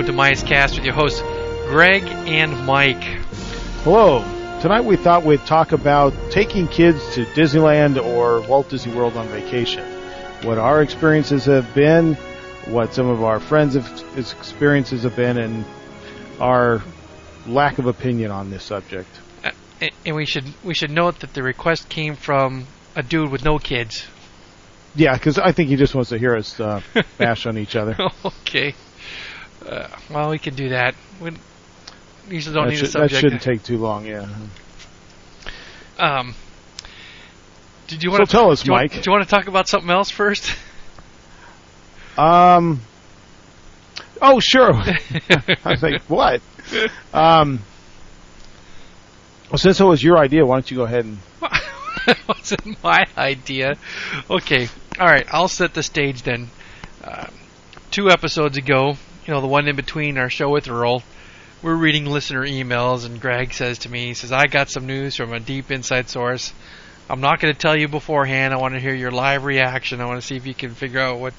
welcome to Myers Cast with your hosts Greg and Mike. Hello. Tonight we thought we'd talk about taking kids to Disneyland or Walt Disney World on vacation. What our experiences have been, what some of our friends' experiences have been, and our lack of opinion on this subject. Uh, and we should we should note that the request came from a dude with no kids. Yeah, because I think he just wants to hear us uh, bash on each other. okay. Uh, well, we can do that. We usually don't that need should, a subject. That shouldn't take too long. Yeah. Um. Did you want so to tell us, do Mike? Want, do you want to talk about something else first? Um. Oh, sure. I was like, what? Um. Well, since it was your idea, why don't you go ahead and? it wasn't my idea. Okay, all right. I'll set the stage then. Uh, two episodes ago, you know, the one in between our show with Earl, we're reading listener emails, and Greg says to me, he says, I got some news from a deep inside source. I'm not going to tell you beforehand. I want to hear your live reaction. I want to see if you can figure out what,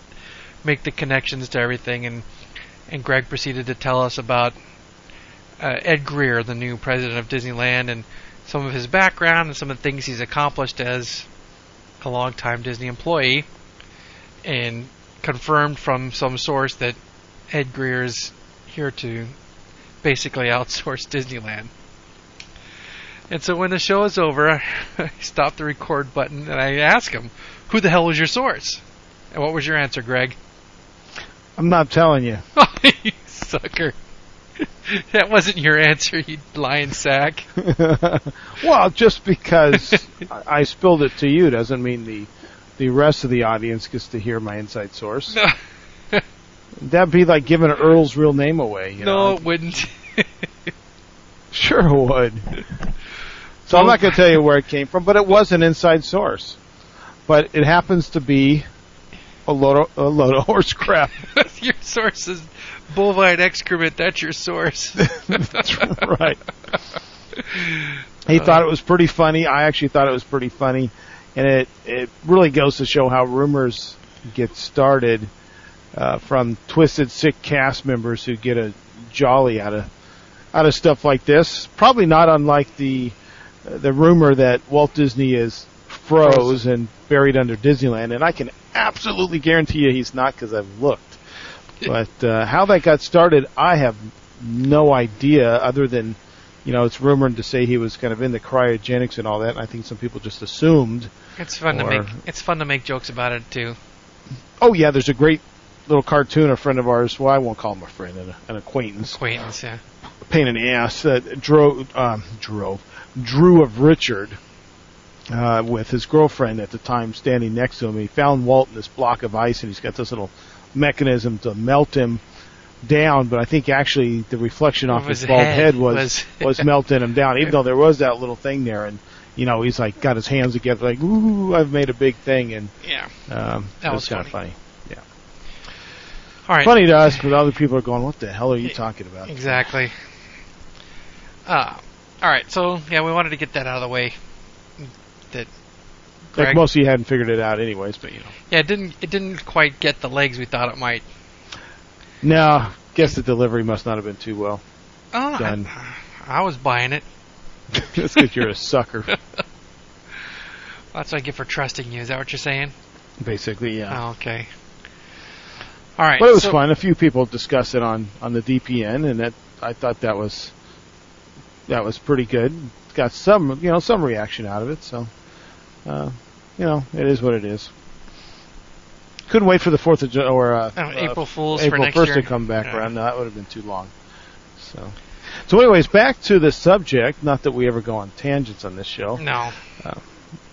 make the connections to everything. And, and Greg proceeded to tell us about uh, Ed Grier, the new president of Disneyland, and some of his background and some of the things he's accomplished as a longtime Disney employee. And confirmed from some source that Ed Grier is here to basically outsource Disneyland. And so when the show is over, I stop the record button and I ask him, "Who the hell was your source?" And what was your answer, Greg? I'm not telling you. Oh, you sucker! that wasn't your answer, you lying sack. well, just because I spilled it to you doesn't mean the the rest of the audience gets to hear my inside source. No. That'd be like giving Earl's real name away. You no, know? it wouldn't. sure would. So I'm not going to tell you where it came from, but it was an inside source. But it happens to be a load of, a load of horse crap. your source is bovine excrement. That's your source. That's right. He uh, thought it was pretty funny. I actually thought it was pretty funny, and it it really goes to show how rumors get started uh, from twisted, sick cast members who get a jolly out of out of stuff like this. Probably not unlike the the rumor that Walt Disney is froze and buried under Disneyland, and I can absolutely guarantee you he's not because I've looked. But uh, how that got started, I have no idea. Other than, you know, it's rumored to say he was kind of in the cryogenics and all that. And I think some people just assumed. It's fun or, to make. It's fun to make jokes about it too. Oh yeah, there's a great little cartoon. A friend of ours. Well, I won't call him a friend, an, an acquaintance. Acquaintance, yeah. Pain in the ass that drove, um, drove, drew of Richard. Uh, with his girlfriend at the time standing next to him, he found Walt in this block of ice, and he's got this little mechanism to melt him down, but I think actually the reflection off his, his bald head head was was, was melting him down, even though there was that little thing there, and you know he's like got his hands together, like ooh, I've made a big thing, and yeah, um, that was kind of funny. All right, funny to us, but other people are going, "What the hell are you talking about?" Exactly. Uh, all right, so yeah, we wanted to get that out of the way. That Greg, like most of you hadn't figured it out, anyways, but you know. Yeah, it didn't. It didn't quite get the legs we thought it might. No, guess the delivery must not have been too well oh, done. I, I was buying it. That's because you're a sucker. That's what I get for trusting you. Is that what you're saying? Basically, yeah. Oh, okay. All right. But it was so, fun. A few people discussed it on on the DPN, and that I thought that was that was pretty good. Got some you know some reaction out of it. So, uh, you know, it is what it is. Couldn't wait for the Fourth of July or uh, oh, April Fools April for next first year. to come back Yeah. around. No, that would have been too long. So, so anyways, back to the subject. Not that we ever go on tangents on this show, No. Oh.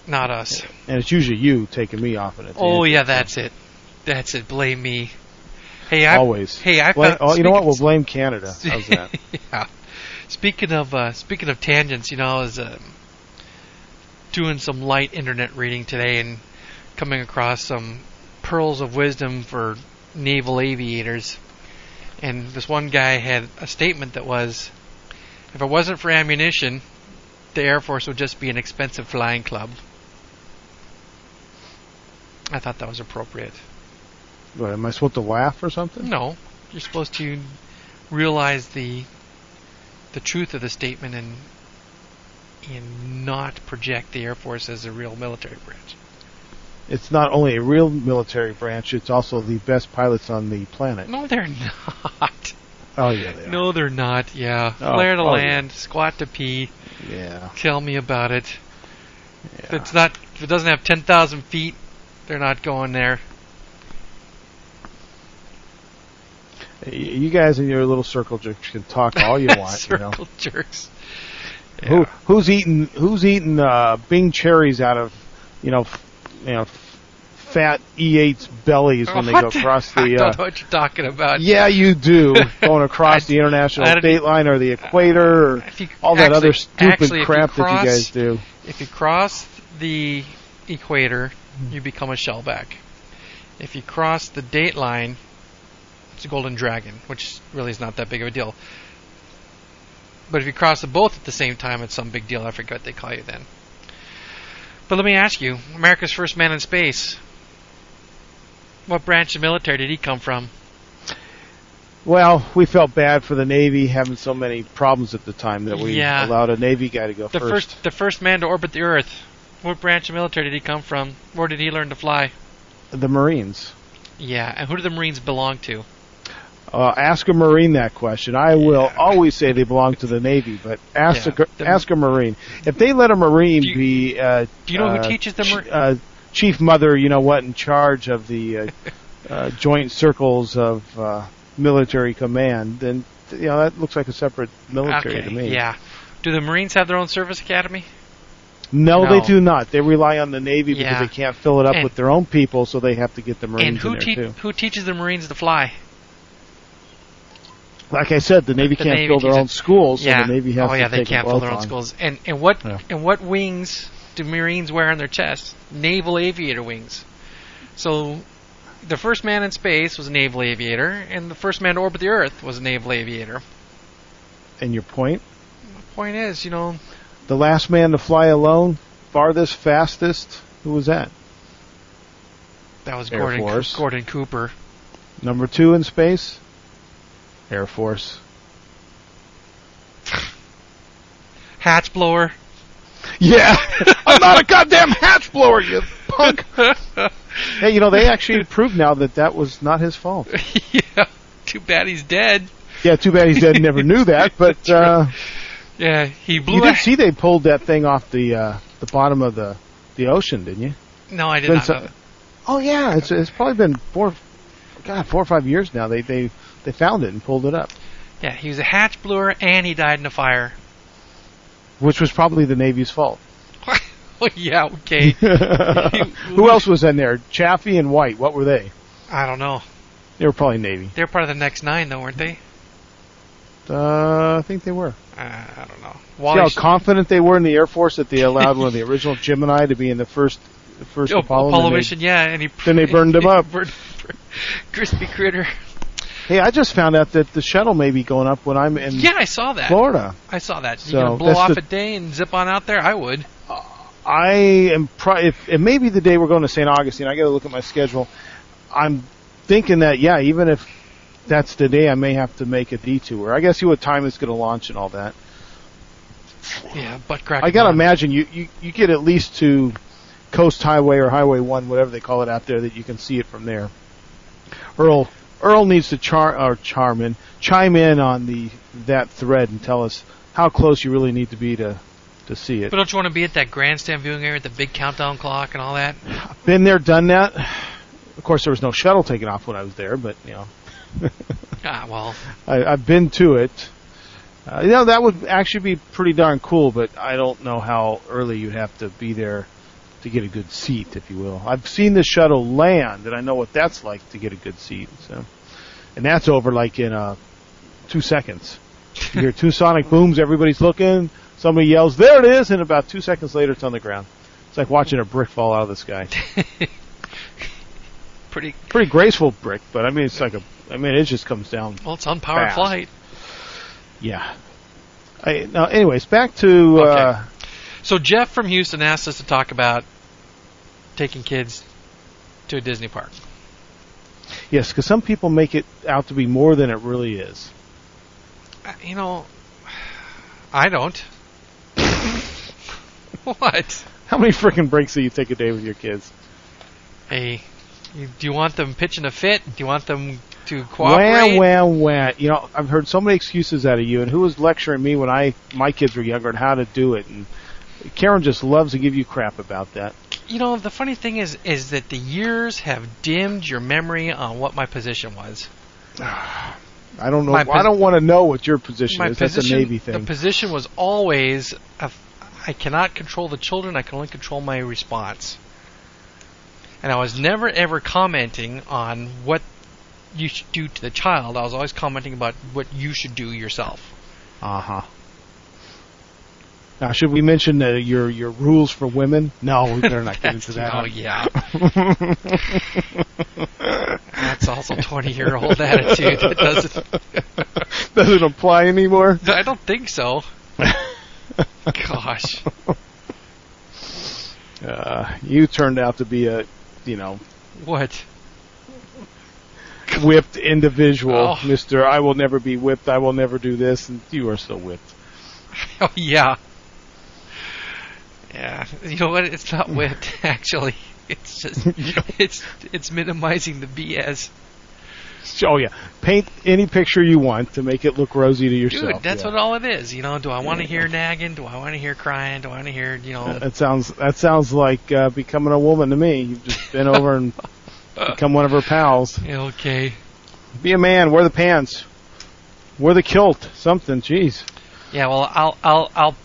Not us. and it's usually you taking me off on it. Oh yeah, that's it. That's it. Blame me. Hey, I always. Hey, I Blame- found- oh, you know what? We'll blame Canada. How's that? yeah. Speaking of uh, speaking of tangents, you know, I was uh, doing some light internet reading today and coming across some pearls of wisdom for naval aviators. And this one guy had a statement that was, "If it wasn't for ammunition, the Air Force would just be an expensive flying club." I thought that was appropriate. What, am I supposed to laugh or something? No, you're supposed to realize the the truth of the statement and and not project the Air Force as a real military branch. It's not only a real military branch; it's also the best pilots on the planet. No, they're not. Oh yeah, they are. No, they're not. Yeah, Oh, oh flare to oh, yeah. land, squat to pee. Yeah. Tell me about it. If yeah. it's not, if it doesn't have ten thousand feet, they're not going there. You guys in your little circle jerks can talk all you want. you know. Circle jerks. Who who's eating who's eating uh, Bing cherries out of you know f- you know f- fat E8's bellies when they What go the- across I the don't uh, know what you're talking about. yeah you do going across the international I state line or the equator or you, all that actually- other stupid actually, crap you that you cross- guys do. If you cross the equator, you become a shellback. If you cross the date line, golden dragon, which really is not that big of a deal. But if you cross them both at the same time, it's some big deal. I forget what they call you then. But let me ask you, America's first man in space. What branch of military did he come from? Well, we felt bad for the Navy having so many problems at the time that we Yeah. allowed a Navy guy to go The first. first, the first man to orbit the Earth. What branch of military did he come from? Where did he learn to fly? The Marines. Yeah, and who do the Marines belong to? Uh, ask a Marine that question. I will always say they belong to the Navy, but ask Yeah, a, ask a Marine if they let a Marine you- be. Uh, Do you know uh, who teaches the ch- uh, chief mother? You know what? In charge of the uh, uh, joint circles of uh, military command, then you know that looks like a separate military okay, to me. Yeah. Do the Marines have their own service academy? No, No. they do not. They rely on the Navy Yeah. because they can't fill it up And- with their own people, so they have to get the Marines and who in there te- who teaches the Marines to fly? Like I said, the Navy The can't Navy fill their own schools, so yeah. the Navy has oh yeah, they can't fill their own schools. And and what Yeah. and what wings do Marines wear on their chest? Naval aviator wings. So the first man in space was a naval aviator, and the first man to orbit the Earth was a naval aviator. And your point? My point is, you know, The last man to fly alone, farthest, fastest. Who was that? that was Air Gordon Force. Gordon Cooper. Number two in space? Air Force. Hatch blower. Yeah, I'm not a goddamn hatch blower, you punk. hey, you know they actually proved now that that was not his fault. yeah. Too bad he's dead. Yeah, too bad he's dead. Never knew that, but uh, Yeah, he blew you did see they pulled that thing off the uh, the bottom of the the ocean, didn't you? No, I did Been not so- know that. Oh yeah, it's it's probably been four, God, four or five years now. They they they found it and pulled it up, Yeah, he was a hatch blower and he died in a fire. which was probably the Navy's fault. well, yeah, okay. Who else was in there? Chaffee and White. What were they? I don't know. They were probably Navy. They're part of the next nine, though, weren't they? Uh, I think they were. Uh, I don't know. See how confident they were in the Air Force that they allowed one of the original Gemini to be in the first the first oh, Apollo. Apollo they- mission, yeah, and he then they burned him up. burned- Crispy critter. Hey, I just found out that the shuttle may be going up when I'm in Yeah, I saw that. Florida. I saw that. You So, gonna blow off the- a day and zip on out there? I would. Uh, I am. Pro- if it may be the day we're going to St. Augustine, I got to look at my schedule. I'm thinking that yeah, even if that's the day, I may have to make a detour. I guess see what time it's going to launch and all that. Yeah, butt crack. I got to imagine you, you you get at least to Coast Highway or Highway One, whatever they call it out there, that you can see it from there. Earl Earl needs to char or charm in, chime in on the that thread and tell us how close you really need to be to to see it. But don't you want to be at that grandstand viewing area with the big countdown clock and all that? Been there, done that. Of course, there was no shuttle taking off when I was there, but you know, Ah, well, I, I've been to it. Uh, you know, that would actually be pretty darn cool, but I don't know how early you'd have to be there to get a good seat, if you will. I've seen the shuttle land, and I know what that's like to get a good seat. So, and that's over like in uh, two seconds. You hear two sonic booms, everybody's looking. Somebody yells, "There it is!" and about two seconds later, it's on the ground. It's like watching a brick fall out of the sky. pretty. Pretty graceful brick, but I mean, it's like a. I mean, it just comes down Well, it's unpowered Fast. flight. Yeah. I, now, anyways, back to Okay. uh, So Jeff from Houston asked us to talk about taking kids to a Disney park. yes, because some people make it out to be more than it really is. Uh, You know, I don't. what? How many freaking breaks do you take a day with your kids? Hey, you, do you want them pitching a fit? Do you want them to cooperate? Wah, wah, wah. You know, I've heard so many excuses out of you, and who was lecturing me when I my kids were younger on how to do it? And Karen just loves to give you crap about that. You know, the funny thing is, is that the years have dimmed your memory on what my position was. I don't know. My I don't want to know what your position my is. position, That's a Navy the position was always, a, I cannot control the children. I can only control my response. And I was never ever commenting on what you should do to the child. I was always commenting about what you should do yourself. Uh huh. Now, should we mention uh, your your rules for women? No, we better not get into that. Oh yeah, that's also twenty year old attitude. That doesn't. Doesn't apply anymore. I don't think so. Gosh. Uh, you turned out to be a, you know, What? whipped individual, Oh. Mister. I will never be whipped. I will never do this, and you are still whipped. Oh yeah. Yeah. You know what? It's not whipped actually. It's just it's it's minimizing the BS. Oh yeah, paint any picture you want to make it look rosy to yourself. Dude, that's yeah. what all it is. You know, do I want to hear nagging? Do I want to hear crying? Do I want to hear, you know, That sounds that sounds like uh, becoming a woman to me. You've just been over and become one of her pals. okay. Be a man. Wear the pants. Wear the kilt. Something. Jeez. Yeah, well, I'll I'll I'll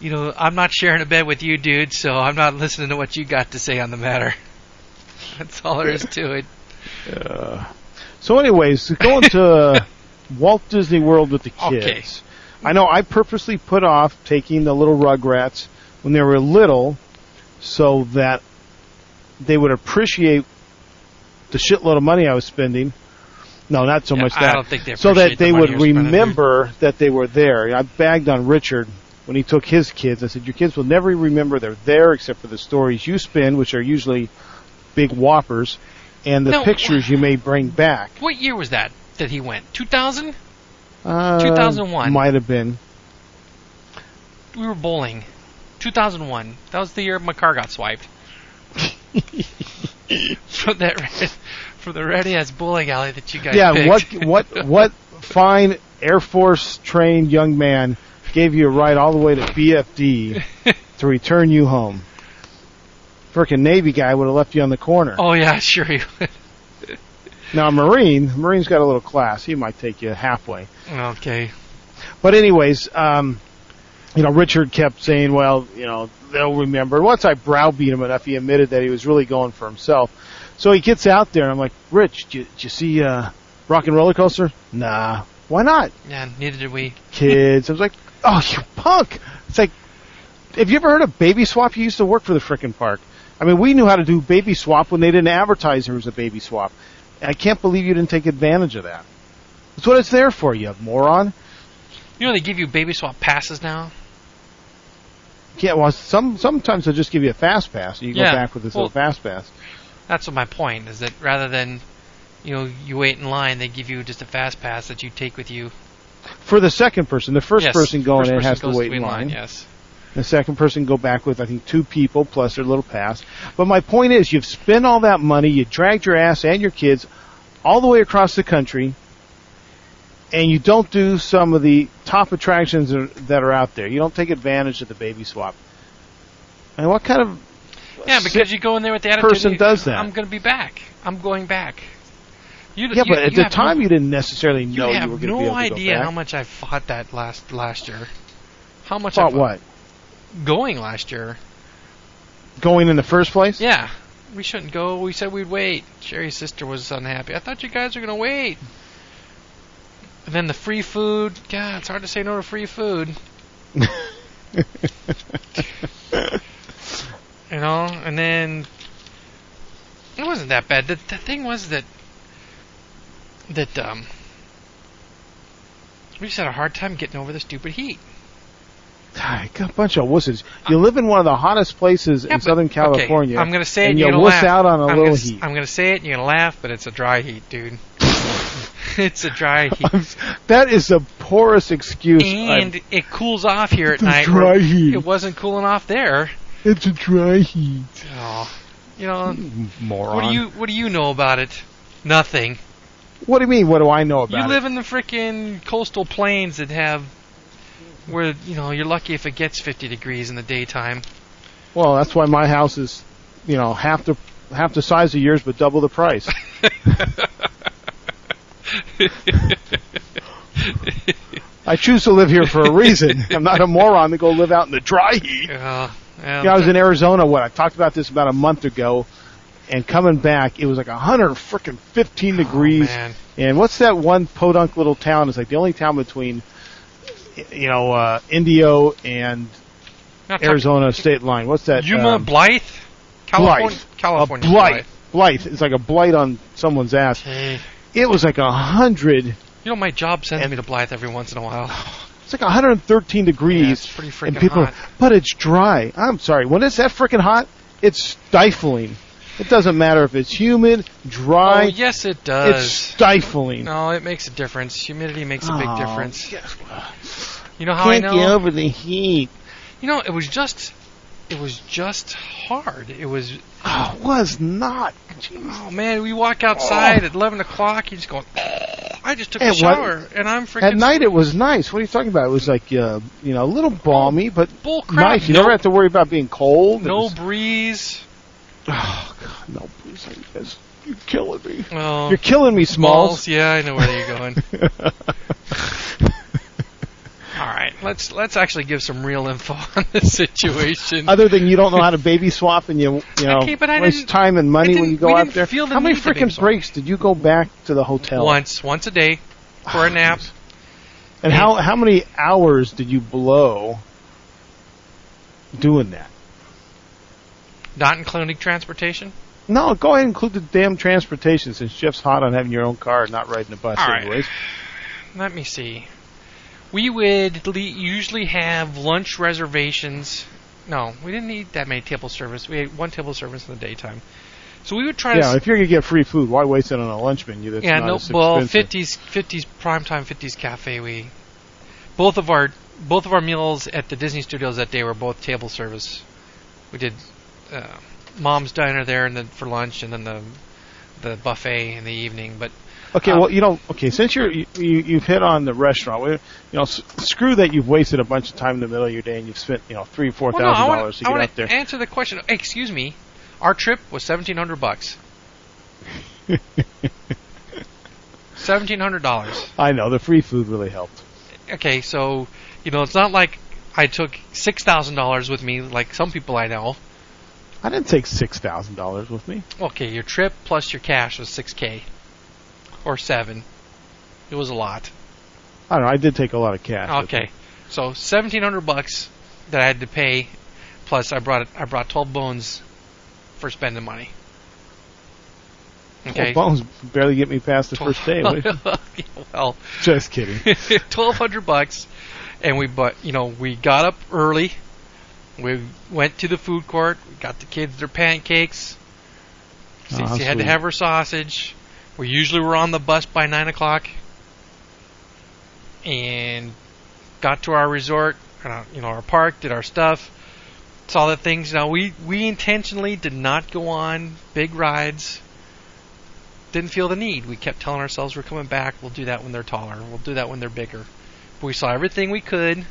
You know, I'm not sharing a bed with you, dude, so I'm not listening to what you got to say on the matter. That's all there is to it. Uh, so, anyways, going to Walt Disney World with the kids. Okay. I know I purposely put off taking the little Rugrats when they were little, so that they would appreciate the shitload of money I was spending. No, not so Yeah, much I that. don't think they so that the they money would you're spending, dude. remember that they were there. I bagged on Richard when he took his kids. I said, "Your kids will never remember they're there, except for the stories you spin, which are usually big whoppers, and the pictures you may bring back." What year was that that he went? 2000? Uh, 2001. might have been. We were bowling. 2001. That was the year my car got swiped. from that red, from the red ass bowling alley that you guys yeah, picked. what what what fine Air Force trained young man gave you a ride all the way to BFD to return you home? Frickin' Navy guy would have left you on the corner. oh yeah, sure he would. Now, Marine, Marine's got a little class. He might take you halfway. Okay. But anyways, um, you know, Richard kept saying, well, you know, they'll remember. Once I browbeat him enough, he admitted that he was really going for himself. So he gets out there, and I'm like, Rich, did you, did you see uh, Rock and Roller Coaster? Nah. Why not? Yeah, neither did we. Kids. I was like, oh, you punk. It's like, have you ever heard of Baby Swap? You used to work for the frickin' park. I mean, we knew how to do Baby Swap when they didn't advertise there was a Baby Swap. And I can't believe you didn't take advantage of that. That's what it's there for, you moron. You know they give you baby swap passes now. Yeah, well, some sometimes they'll just give you a fast pass. You Yeah, go back with this well- little fast pass. That's what my point is that rather than, you know, you wait in line, they give you just a fast pass that you take with you. For the second person, the first Yes, person going first in person has to wait in line. Yes. The second person go back with I think two people plus their little pass. But my point is, you've spent all that money, you dragged your ass and your kids all the way across the country, and you don't do some of the top attractions that are- that are out there. You don't take advantage of the baby swap. I mean, what kind of Yeah, because you go in there with the attitude. person does that. I'm going to be back. I'm going back. You, yeah? you- But at the time, no, you didn't necessarily know you you, were going to no be able to idea go back. how much I fought that last last year. How much Fought I what? going last year? Going in the first place? Yeah, we shouldn't go. We said we'd wait. Sherry's sister was unhappy. I thought you guys were going to wait. And then the free food. God, it's hard to say no to free food. You know, and then it wasn't that bad. The, the thing was that that um we just had a hard time getting over the stupid heat. God, got a bunch of wusses. You live in one of the hottest places Yeah, in but- Southern okay, California. I'm gonna say it. and you're you wuss laugh. out on a I'm little gonna, heat. I'm gonna say it. and You're gonna laugh, but it's a dry heat, dude. it's a dry heat. that is the poorest excuse. And I've- it cools off here at It's a night. dry heat. It wasn't cooling off there. it's a dry heat. Oh, you know, Moron. what do you what do you know about it? Nothing. What do you mean? What do I know about You it? live in the frickin' coastal plains that have where you know you're lucky if it gets 50 degrees in the daytime. Well, that's why my house is, you know, half the half the size of yours, but double the price. I choose to live here for a reason. I'm not a moron to go live out in the dry heat. Yeah, yeah. Yeah, I was in Arizona. What I talked about this about a month ago, and coming back, it was like 100 freaking 15 degrees. Oh. And what's that one podunk little town? It's like the only town between, you know, uh, Indio and Not talking- Arizona state line. What's that? Yuma um, Blythe, California. Blythe. California. Blight. Blight. It's like a blight on someone's ass. Hey, It was like a hundred. you know my job sends me to Blythe every once in a while. It's like 113 Yeah, degrees. it's pretty freaking and people, hot. but it's dry. I'm sorry. When it's that freaking hot, it's stifling. It doesn't matter if it's humid, dry. Oh yes, it does. It's stifling. No, it makes a difference. Humidity makes a big Oh, difference. what? You know how I Can't know? get over the heat. You know, it was just, it was just hard. It was, Oh, it was not. Oh man, we walk outside at 11 o'clock, you're just going, I just took a And what- shower, and I'm freaking At night it was nice. What are you talking about? It was like uh, you know a little balmy, but bull crap. nice. You no, never have to worry about being cold. It no was- breeze. Oh God, no, please, you guys, you're killing me. Oh, You're killing me, Smalls. Yeah, I know where you're going. All right, let's let's actually give some real info on this situation. Other than you don't know how to baby swap and you you know Okay, but I waste didn't- time and money when you didn't- go we out didn't there. feel the How many need to baby freaking swap. breaks did you go back to the hotel? once, once a day for a nap. And how how many hours did you blow doing that? Not including transportation. No, go ahead and include the damn transportation since Jeff's hot on having your own car and not riding a bus All right. anyways. Let me see. We would le- usually have lunch reservations. No, we didn't need that many table service. We had one table service in the daytime. So we would try Yeah, to. Yeah, if you're gonna get free food, why waste it on a lunch menu that's yeah, no. Well, fifties, fifties primetime, fifties cafe. We both of our both of our meals at the Disney Studios that day were both table service. We did uh, mom's diner there, and then for lunch, and then the the buffet in the evening. But Okay, Um, well, you know, okay, since you're you, you you've hit on the restaurant, we, you know, s- screw that you've wasted a bunch of time in the middle of your day and you've spent you know three four well, no, thousand I want dollars to I get out there. answer the question. Excuse me, our trip was seventeen hundred bucks. Seventeen hundred dollars. I know the free food really helped. Okay, so you know it's not like I took six thousand dollars with me like some people I know. I didn't take six thousand dollars with me. Okay, your trip plus your cash was six k, or seven. It was a lot. I don't know. I did take a lot of cash. Okay, so seventeen hundred bucks that I had to pay, plus I brought I brought twelve bones for spending money. Okay. Well, bones barely get me past the first day. Well, Just kidding. twelve hundred bucks, and we but you know we got up early. We went to the food court. We got the kids their pancakes. Oh, Cece had to have her sausage. We usually were on the bus by nine o'clock, and got to our resort, you know, our park, did our stuff, saw the things. Now we we intentionally did not go on big rides. Didn't feel the need. We kept telling ourselves we're coming back. We'll do that when they're taller. We'll do that when they're bigger. But we saw everything we could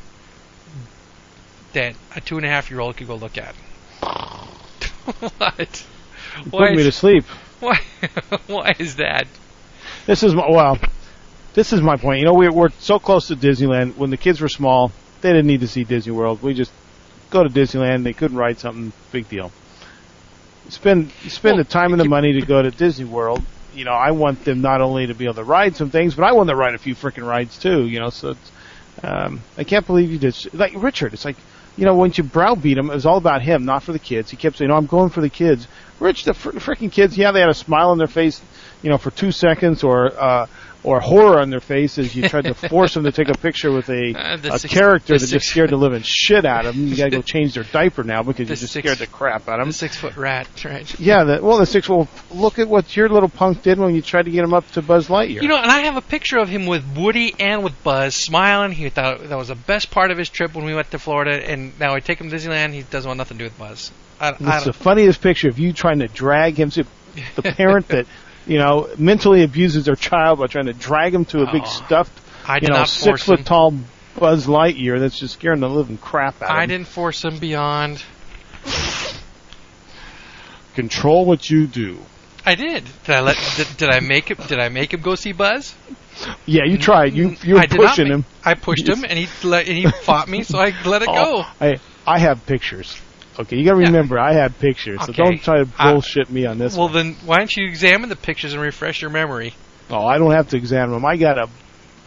that a two and a half year old could go look at. what? You Why put me is- to sleep. Why? Why is that? This is my, well, this is my point. You know, we, we're so close to Disneyland. When the kids were small, they didn't need to see Disney World. We just go to Disneyland. They couldn't ride something. Big deal. Spend spend Well, the time and the money to go to Disney World. You know, I want them not only to be able to ride some things, but I want them to ride a few freaking rides too. You know, so it's, um, I can't believe you did like Richard. It's like you know, once you browbeat him, it was all about him, not for the kids. He kept saying, "No, I'm going for the kids." Rich, the fr- freaking kids, yeah, they had a smile on their face, you know, for two seconds, or uh, or horror on their face as you tried to force them to take a picture with a, Uh, a six- character the that just scared the living shit out of them. You got to go change their diaper now because The you just six- scared the crap out of The them. six foot rat, right? Yeah, the, well, the six. Well, look at what your little punk did when you tried to get him up to Buzz Lightyear. You know, and I have a picture of him with Woody and with Buzz smiling. He thought that was the best part of his trip when we went to Florida, and now I take him to Disneyland. He doesn't want nothing to do with Buzz. I, I the funniest picture of you trying to drag him to the parent that you know mentally abuses their child by trying to drag him to a big Oh, stuffed, I you know, six foot him. tall Buzz Lightyear that's just scaring the living crap out of I didn't force him beyond. Control what you do. I did. Did I let? Did, did I make him? Did I make him go see Buzz? Yeah, you tried. You you were I pushing make- him. I pushed him, and he let, and he fought me, so I let it oh, go. Oh, I I have pictures. Okay, you got to Yeah. remember I had pictures. So Okay. don't try to I- bullshit me on this. Well, one. then why don't you examine the pictures and refresh your memory? Oh, I don't have to examine them. I got a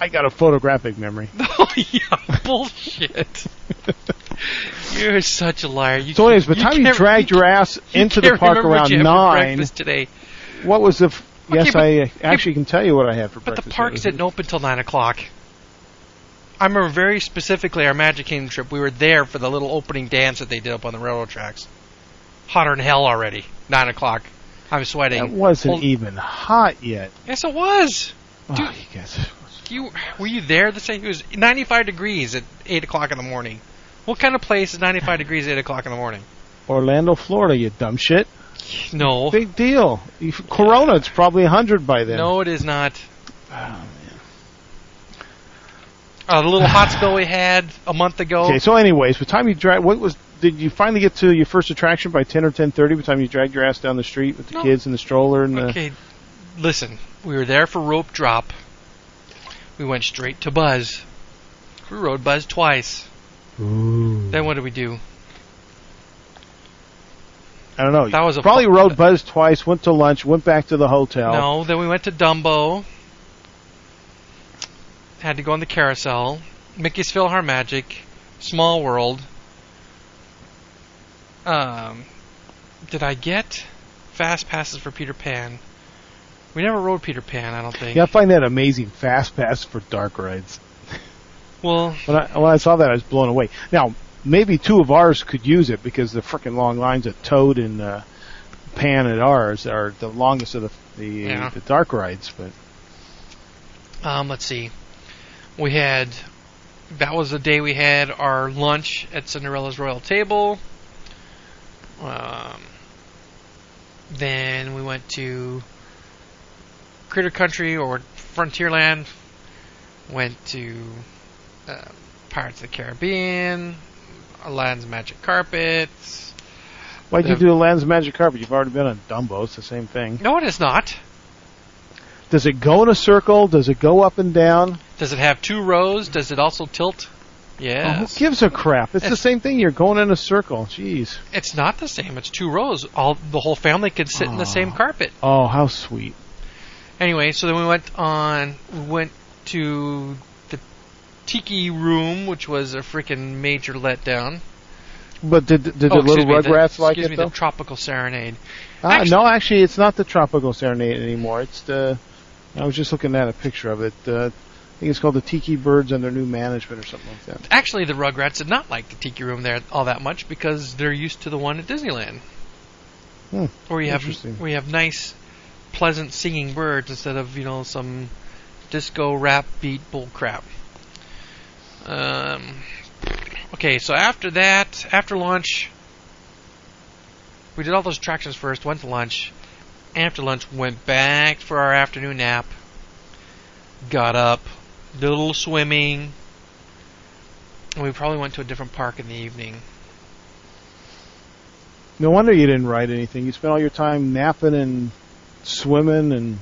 I got a photographic memory. Oh yeah, bullshit. You're such a liar. You, So anyways, by the time you dragged your ass you into the park around you nine, today. what was the? F- yes, but- I uh, actually can tell you what I had for breakfast. But the park didn't open till nine o'clock. I remember very specifically our Magic Kingdom trip. We were there for the little opening dance that they did up on the railroad tracks. Hotter than hell already. Nine o'clock. I'm sweating. It wasn't even hot yet. Yes, it was. Oh, Dude. you guys. You were you there? The same. It was 95 degrees at eight o'clock in the morning. What kind of place is 95 degrees at eight o'clock in the morning? Orlando, Florida, you dumb shit. No, Big deal. You- Corona, it's probably 100 by then. no, it is not. Oh, man. Uh, the little hot spill we had a month ago. Okay, so anyways, by the time you drag, what was, did you finally get to your first attraction by 10 or 10.30 by the time you dragged your ass down the street with the No. kids in the stroller and the, Okay, listen. We were there for rope drop. We went straight to Buzz. We rode Buzz twice. Ooh. Then what did we do? I don't know. That was a probably fu- rode Buzz twice, went to lunch, went back to the hotel. No, then we went to Dumbo. Had to go on the carousel. Mickey's PhilharMagic. Small World. Um, did I get fast passes for Peter Pan? We never rode Peter Pan, I don't think. Yeah, I find that amazing. Fast pass for dark rides. Well, When I when I saw that, I was blown away. Now, maybe two of ours could use it because the freaking long lines at Toad and uh, Pan at ours are the longest of the the, Yeah. the dark rides. But Um, let's see. We had that was the day we had our lunch at Cinderella's Royal Table. Um, then we went to Critter Country or Frontierland. Went to uh, Pirates of the Caribbean, Aladdin's Magic Carpets. why'd you do a Lands of Magic Carpet? You've already been on Dumbo. It's the same thing. No, it is not. Does it go in a circle? Does it go up and down? Does it have two rows? Does it also tilt? Oh, Yes. who gives a crap? It's the same thing. You're going in a circle. Jeez. It's not the same. It's two rows. All the whole family could sit in the same carpet. Oh, how sweet. Anyway, so then we went on. We went to the Tiki Room, which was a freaking major letdown. But did did Oh, the little excuse Rugrats like excuse it me, though? the Tropical Serenade. Ah, Actually- no, actually, it's not the Tropical Serenade anymore. It's the. I was just looking at a picture of it. Uh, I think it's called the Tiki Birds under new management or something like that. Actually, the Rugrats did not like the Tiki Room there all that much because they're used to the one at Disneyland, Hmm, where you have you have nice, pleasant singing birds instead of you know some disco rap beat bull crap. Um, okay, so after that, after lunch, we did all those attractions first. Went to lunch. After lunch, went back for our afternoon nap. Got up, did a little swimming, and we probably went to a different park in the evening. No wonder you didn't write anything. You spent all your time napping and swimming and.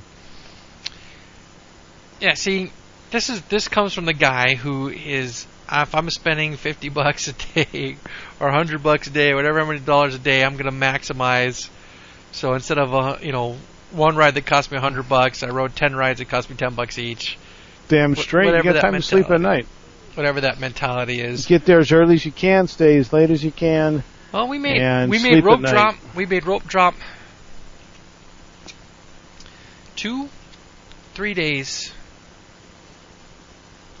Yeah, see, this is this comes from the guy who is if I'm spending fifty bucks a day or hundred bucks a day, whatever how many dollars a day, I'm gonna maximize. So instead of a you know one ride that cost me a hundred bucks, I rode ten rides that cost me ten bucks each. Damn straight. You whatever got that time to sleep at night. Whatever that mentality is. Get there as early as you can, stay as late as you can. Well, we made we made rope drop. We made rope drop. Two, three days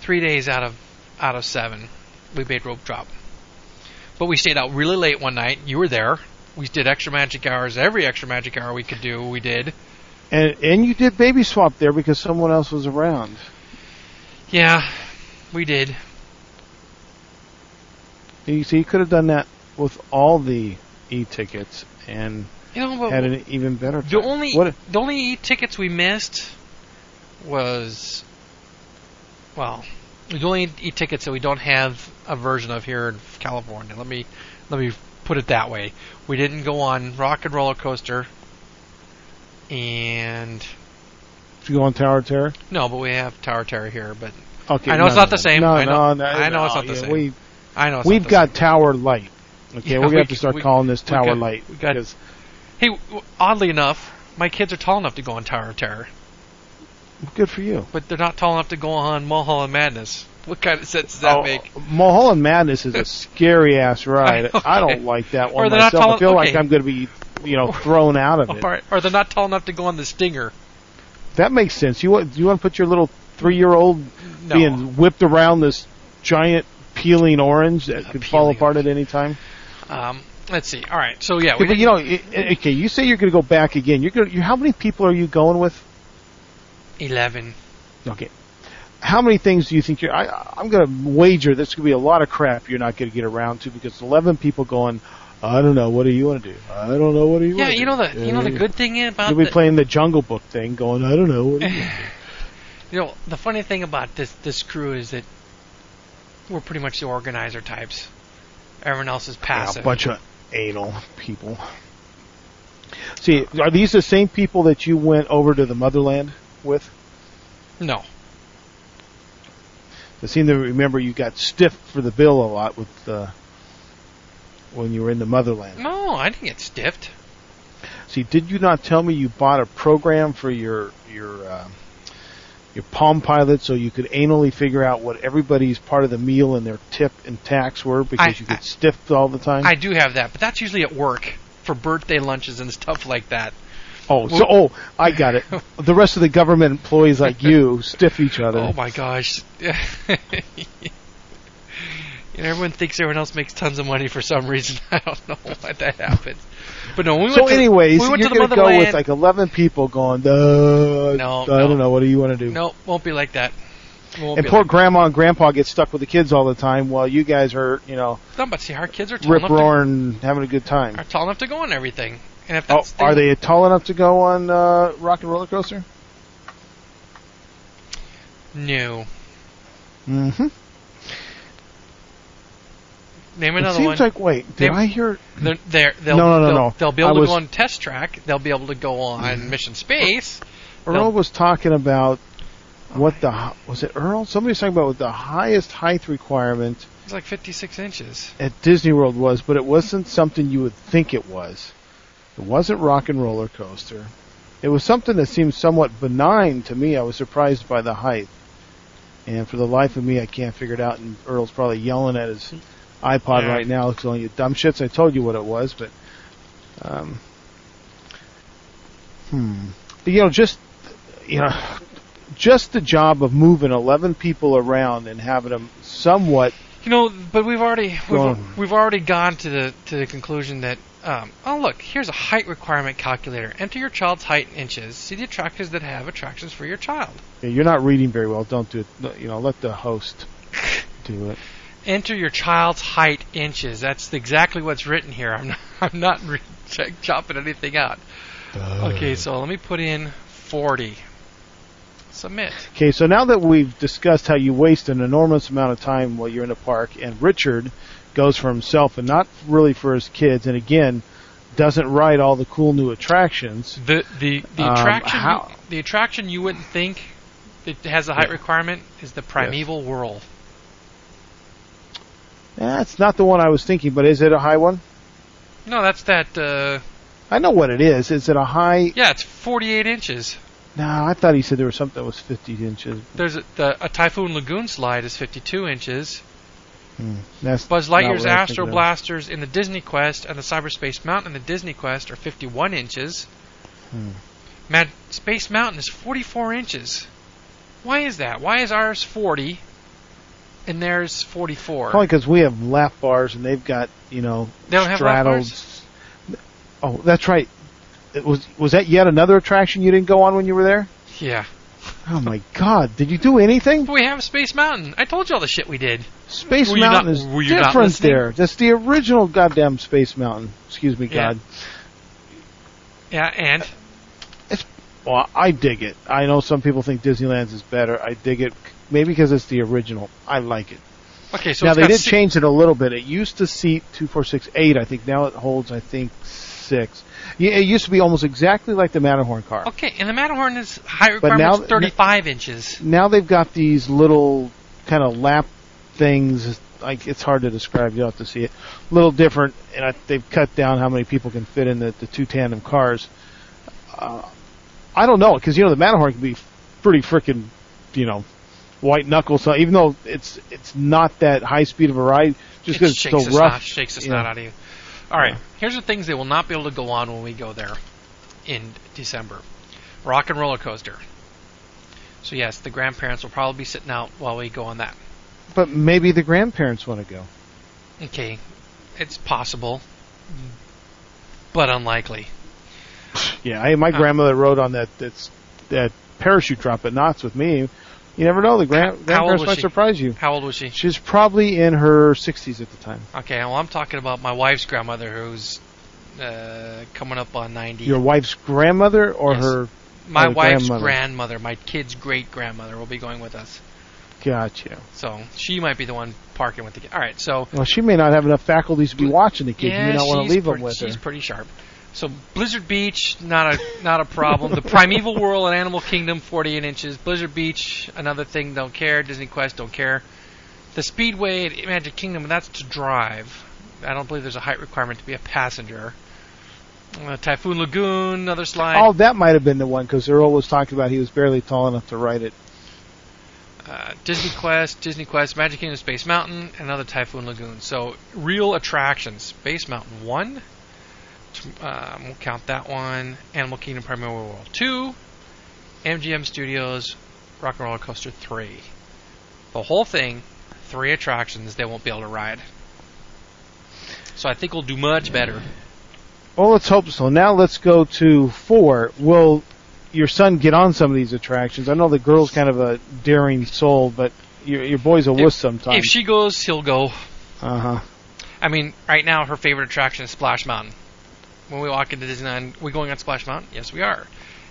three days out of out of seven, we made rope drop. But we stayed out really late one night. You were there. We did extra magic hours. Every extra magic hour we could do, we did. And and you did baby swap there because someone else was around. Yeah, we did. You see, you could have done that with all the e-tickets and You know, had an even better time. the only What- the only e-tickets we missed was well, the only e-tickets that we don't have a version of here in California. Let me let me put it that way. We didn't go on Rock and Roller Coaster, and Did you go on Tower of Terror? no, but we have Tower Terror here. But Okay, I know no, it's not no, the same. No, I know- no, no, I know it's not the yeah, same. We I know it's we've got same. Tower Light. Okay, Yeah, we're gonna we have to start we- calling this we Tower got- Light we got- because Hey, oddly enough, my kids are tall enough to go on Tower of Terror, good for you. but they're not tall enough to go on Mulholland Madness. What kind of sense does that Oh, make? Mulholland Madness is a scary ass ride. Okay. I don't like that one myself. tall- I feel like. I'm going to be, you know, thrown out of it. Or, or they're not tall enough to go on the Stinger. That makes sense. You want you want to put your little three year old No. being whipped around this giant peeling orange that Yeah, could fall apart at any time. Um, let's see. All right. So yeah, we but you know, i- i- okay, you say you're going to go back again. You're going. How many people are you going with? eleven. Okay. How many things do you think you're? I, I'm going to wager this could be a lot of crap you're not going to get around to because 11 people going. I don't know. What do you want to do? I don't know. What do you? Yeah, you know do? the you know the good thing about You'll be the, playing the Jungle Book thing, going. I don't know. What do you? you know the funny thing about this this crew is that we're pretty much the organizer types. Everyone else is Yeah, passive. a bunch of anal people. See, are these the same people that you went over to the motherland with? no. I seem to remember you got stiff for the bill a lot with uh, when you were in the motherland. No, I didn't get stiffed. See, did you not tell me you bought a program for your your uh, your Palm Pilot so you could anally figure out what everybody's part of the meal and their tip and tax were because I- you get stiffed all the time? I do have that, but that's usually at work for birthday lunches and stuff like that. Oh, so oh, I got it. The rest of the government employees like you stiff each other. Oh my gosh. You know, everyone thinks everyone else makes tons of money for some reason. I don't know why that happens. But no, we so, went to, anyways, we went you're to the gonna go with like 11 people going. Uh, No, I no. don't know. What do you want to do? no, won't be like that. Won't And poor like grandma and grandpa get stuck with the kids all the time while you guys are, you know, No, but see, our kids are tall rip roaring, having a good time. are tall enough to go on everything. And if Oh, the- are they tall enough to go on uh, Rock and Roller Coaster? No. Mm-hmm. Name another It seems one. like wait, did I hear? They're, they're, they'll, No, no, no, they'll, no. They'll be I able to was- go on test track. They'll be able to go on Mission Space. Earl was talking about what the was it Earl? Somebody was talking about what the highest height requirement It's like 56 inches. at Disney World was, but it wasn't something you would think it was. It wasn't Rock and Roller Coaster. It was something that seemed somewhat benign to me. I was surprised by the height. And for the life of me, I can't figure it out. And Earl's probably yelling at his iPod Yeah. right now, telling you dumb shits. I told you what it was, but um, hmm, you know, just you know, just the job of moving eleven people around and having them somewhat You know, but we've already we've, we've already gone to the to the conclusion that um, oh look, here's a height requirement calculator. Enter your child's height in inches. See the attractions that have attractions for your child. Yeah, You're not reading very well. Don't do it. You know, let the host do it. Enter your child's height inches. That's exactly what's written here. I'm not, I'm not re- check, chopping anything out. Okay, so let me put in 40. Submit. Okay, so now that we've discussed how you waste an enormous amount of time while you're in a park, and Richard goes for himself and not really for his kids, and again doesn't ride all the cool new attractions. The the the Um, attraction you, the attraction you wouldn't think that has a height Yeah. requirement is the primeval whirl. That's not the one I was thinking, but is it a high one? No, that's that. Uh, I know what it is. Is it a high? yeah, it's 48 inches. No, I thought he said there was something that was 50 inches. There's a, the, a Typhoon Lagoon slide is 52 inches. That's Buzz Lightyear's Astro. Blasters in the Disney Quest and the Cyberspace Mountain in the Disney Quest are 51 inches. Hmm. Mad Space Mountain is 44 inches. Why is that? Why is ours 40 and there's 44. Probably because we have lap bars and they've got you know They don't have lap bars? Oh, that's right. It was was that yet another attraction you didn't go on when you were there? Yeah. Oh my God! Did you do anything? We have Space Mountain. I told you all the shit we did. Space Were Mountain not- is were different there. That's the original goddamn Space Mountain. Excuse me. God. Yeah, and it's Well, I dig it. I know some people think Disneyland's is better. I dig it. Maybe because it's the original. I like it. okay, so now they did si- change it a little bit. It used to seat two, four, six, eight. I think now it holds. I think six. Yeah, it used to be almost exactly like the Matterhorn car. Okay, and the Matterhorn is high But now- requirements 35 inches. Now they've got these little kind of lap things. Like it's hard to describe. You'll have to see it. A little different, and I, they've cut down how many people can fit in the, the two tandem cars. Uh, I don't know because you know the Matterhorn can be pretty freaking, you know, white knuckle. So even though it's it's not that high speed of a ride, just it because it's so rough, snot, shakes the snot out of you. All right, Yeah. here's the things they will not be able to go on when we go there in December. Rock and roller coaster. So yes, the grandparents will probably be sitting out while we go on that. But maybe the grandparents want to go. Okay, it's possible, but unlikely. Yeah, I, my Uh. grandmother rode on that that's that parachute drop at Knott's with me. You never know. The grand, grandparents might she? surprise you. How old was she? She's probably in her 60s at the time. Okay, well I'm talking about my wife's grandmother who's uh, coming up on 90. Your wife's grandmother or Yes. her? my oh, wife's grandmother. grandmother, my kid's great grandmother, will be going with us. Gotcha. So she might be the one parking with the kid. All right, so Well, she may not have enough faculties to be watching the kids. yeah, you may not want to leave them with her. she's pretty sharp. So Blizzard Beach, not a not a problem. the Primeval Whirl and Animal Kingdom, 48 inches. Blizzard Beach, another thing, don't care. Disney Quest, don't care. The Speedway at Magic Kingdom, that's to drive. I don't believe there's a height requirement to be a passenger. Uh, Typhoon Lagoon, another slide. Oh, that might have been the one because Earl was talking about he was barely tall enough to ride it. uh, Disney Quest, Disney Quest, Magic Kingdom, Space Mountain, another Typhoon Lagoon. So real attractions: Space Mountain one, um, we'll count that one. Animal Kingdom, Primeval Whirl two, MGM Studios, Rock and Roller Coaster three. The whole thing, three attractions they won't be able to ride. So I think we'll do much better. Well, let's hope so. Now let's go to four. Will your son get on some of these attractions? I know the girl's kind of a daring soul, but your, your boy's a wuss sometimes. If she goes, he'll go. uh huh. I mean, right now her favorite attraction is Splash Mountain. When we walk into Disneyland, we going on Splash Mountain? Yes, we are.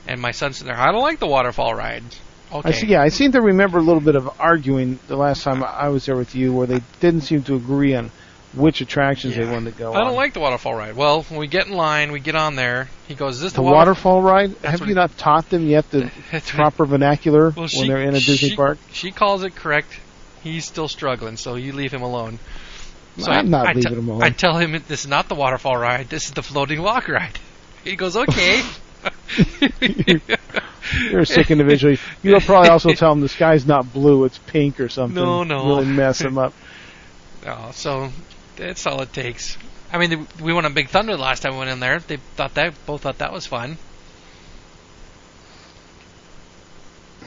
And my son's sitting there. I don't like the waterfall ride. Okay. I see. Yeah, I seem to remember a little bit of arguing the last time I was there with you, where they didn't seem to agree on which attractions they wanted to go I don't on. like the waterfall ride. Well, when we get in line, we get on there. He goes, "Is this the the, water- waterfall ride. That's Have you not taught them yet the proper vernacular Well, when she- they're in a Disney she- park? She calls it correct. He's still struggling, so you leave him alone. So I'm not I leaving te- him alone. I tell him this is not the waterfall ride. This is the floating log ride. He goes, "Okay." You're a sick individual. You'll probably also tell them the sky's not blue; it's pink or something. No, no. Really mess them up. Oh, so that's all it takes. I mean, we went on Big Thunder the last time we went in there. They thought that both thought that was fun.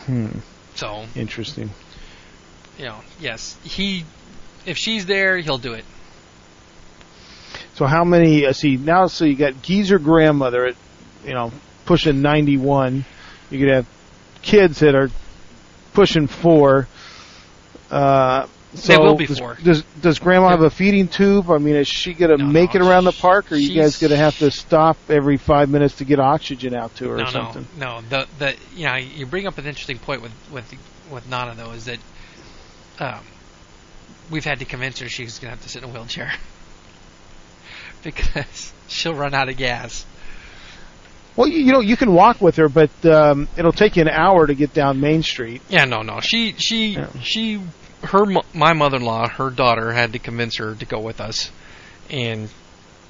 Hmm. So Interesting. you know, yes, he. If she's there, he'll do it. So how many? Uh, see now, so you got geezer grandmother at, you know, pushing 91. You could have kids that are pushing four. Uh, so They will be does, four. Does does grandma have a feeding tube? I mean, is she gonna No, make no, it around the park, or you guys gonna have to stop every five minutes to get oxygen out to her no, or something? no, no. The the you know, you bring up an interesting point with with with Nana though is that um, we've had to convince her she's gonna have to sit in a wheelchair because she'll run out of gas. Well, you, you know, you can walk with her, but um, it'll take you an hour to get down Main Street. Yeah, no, no. She, she, Yeah. she, her, my mother-in-law, her daughter had to convince her to go with us, and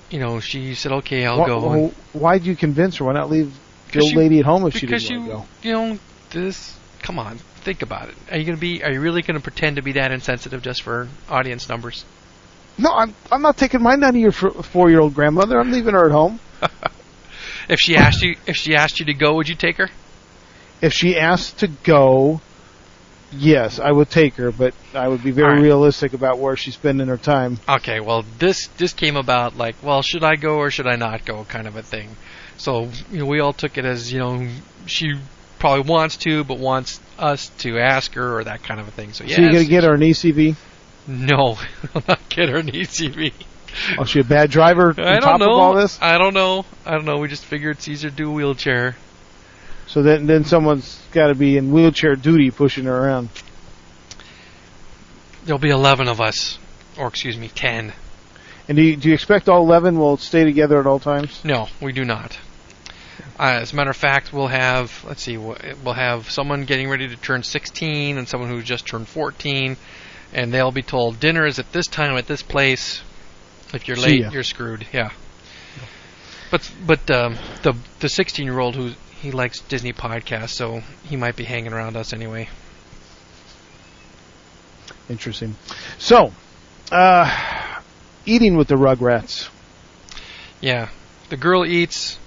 you know, she said, "Okay, I'll Why, go." And- why'd you convince her? Why not leave the old you- lady at home if she didn't you, want to go? you know, this. Come on, think about it. Are you gonna be? Are you really gonna pretend to be that insensitive just for audience numbers? No, I'm I'm not taking my ninety year four year old grandmother. I'm leaving her at home. If she asked you, if she asked you to go, would you take her? If she asked to go, Yes, I would take her, but I would be very right. realistic about where she's spending her time. Okay, well this this came about like, well, should I go or should I not go, kind of a thing. So you know, we all took it as you know she probably wants to, but wants us to ask her or that kind of a thing. So yeah, So you're gonna get her an ECV? No, I'll not get her an ECV. Oh, she a bad driver on I top don't know. of all this? I don't know. I don't know. We just figured it's easier to do wheelchair. So then, then someone's got to be in wheelchair duty pushing her around. There'll be eleven of us, or excuse me, ten. And do you, do you expect all 11 will stay together at all times? No, we do not. Uh, as a matter of fact, we'll have let's see, we'll have someone getting ready to turn 16 and someone who just turned 14, and they'll be told dinner is at this time at this place. If you're late, you're screwed. Yeah. But but um, the the 16 year old who he likes Disney podcasts, so he might be hanging around us anyway. Interesting. So, uh, eating with the Rugrats. Yeah, the girl eats,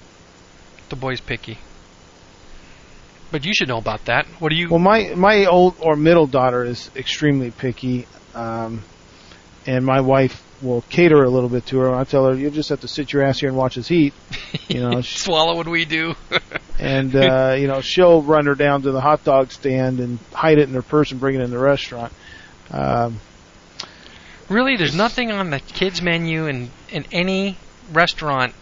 the boy's picky. But you should know about that. What do you? Well, my my old or middle daughter is extremely picky, um, and my wife will cater a little bit to her. I tell her, you'll just have to sit your ass here and watch us eat, you know. sh- swallow what we do. and uh, you know she'll run her down to the hot dog stand and hide it in her purse and bring it in the restaurant. Um, Really, there's nothing on the kids menu in in any restaurant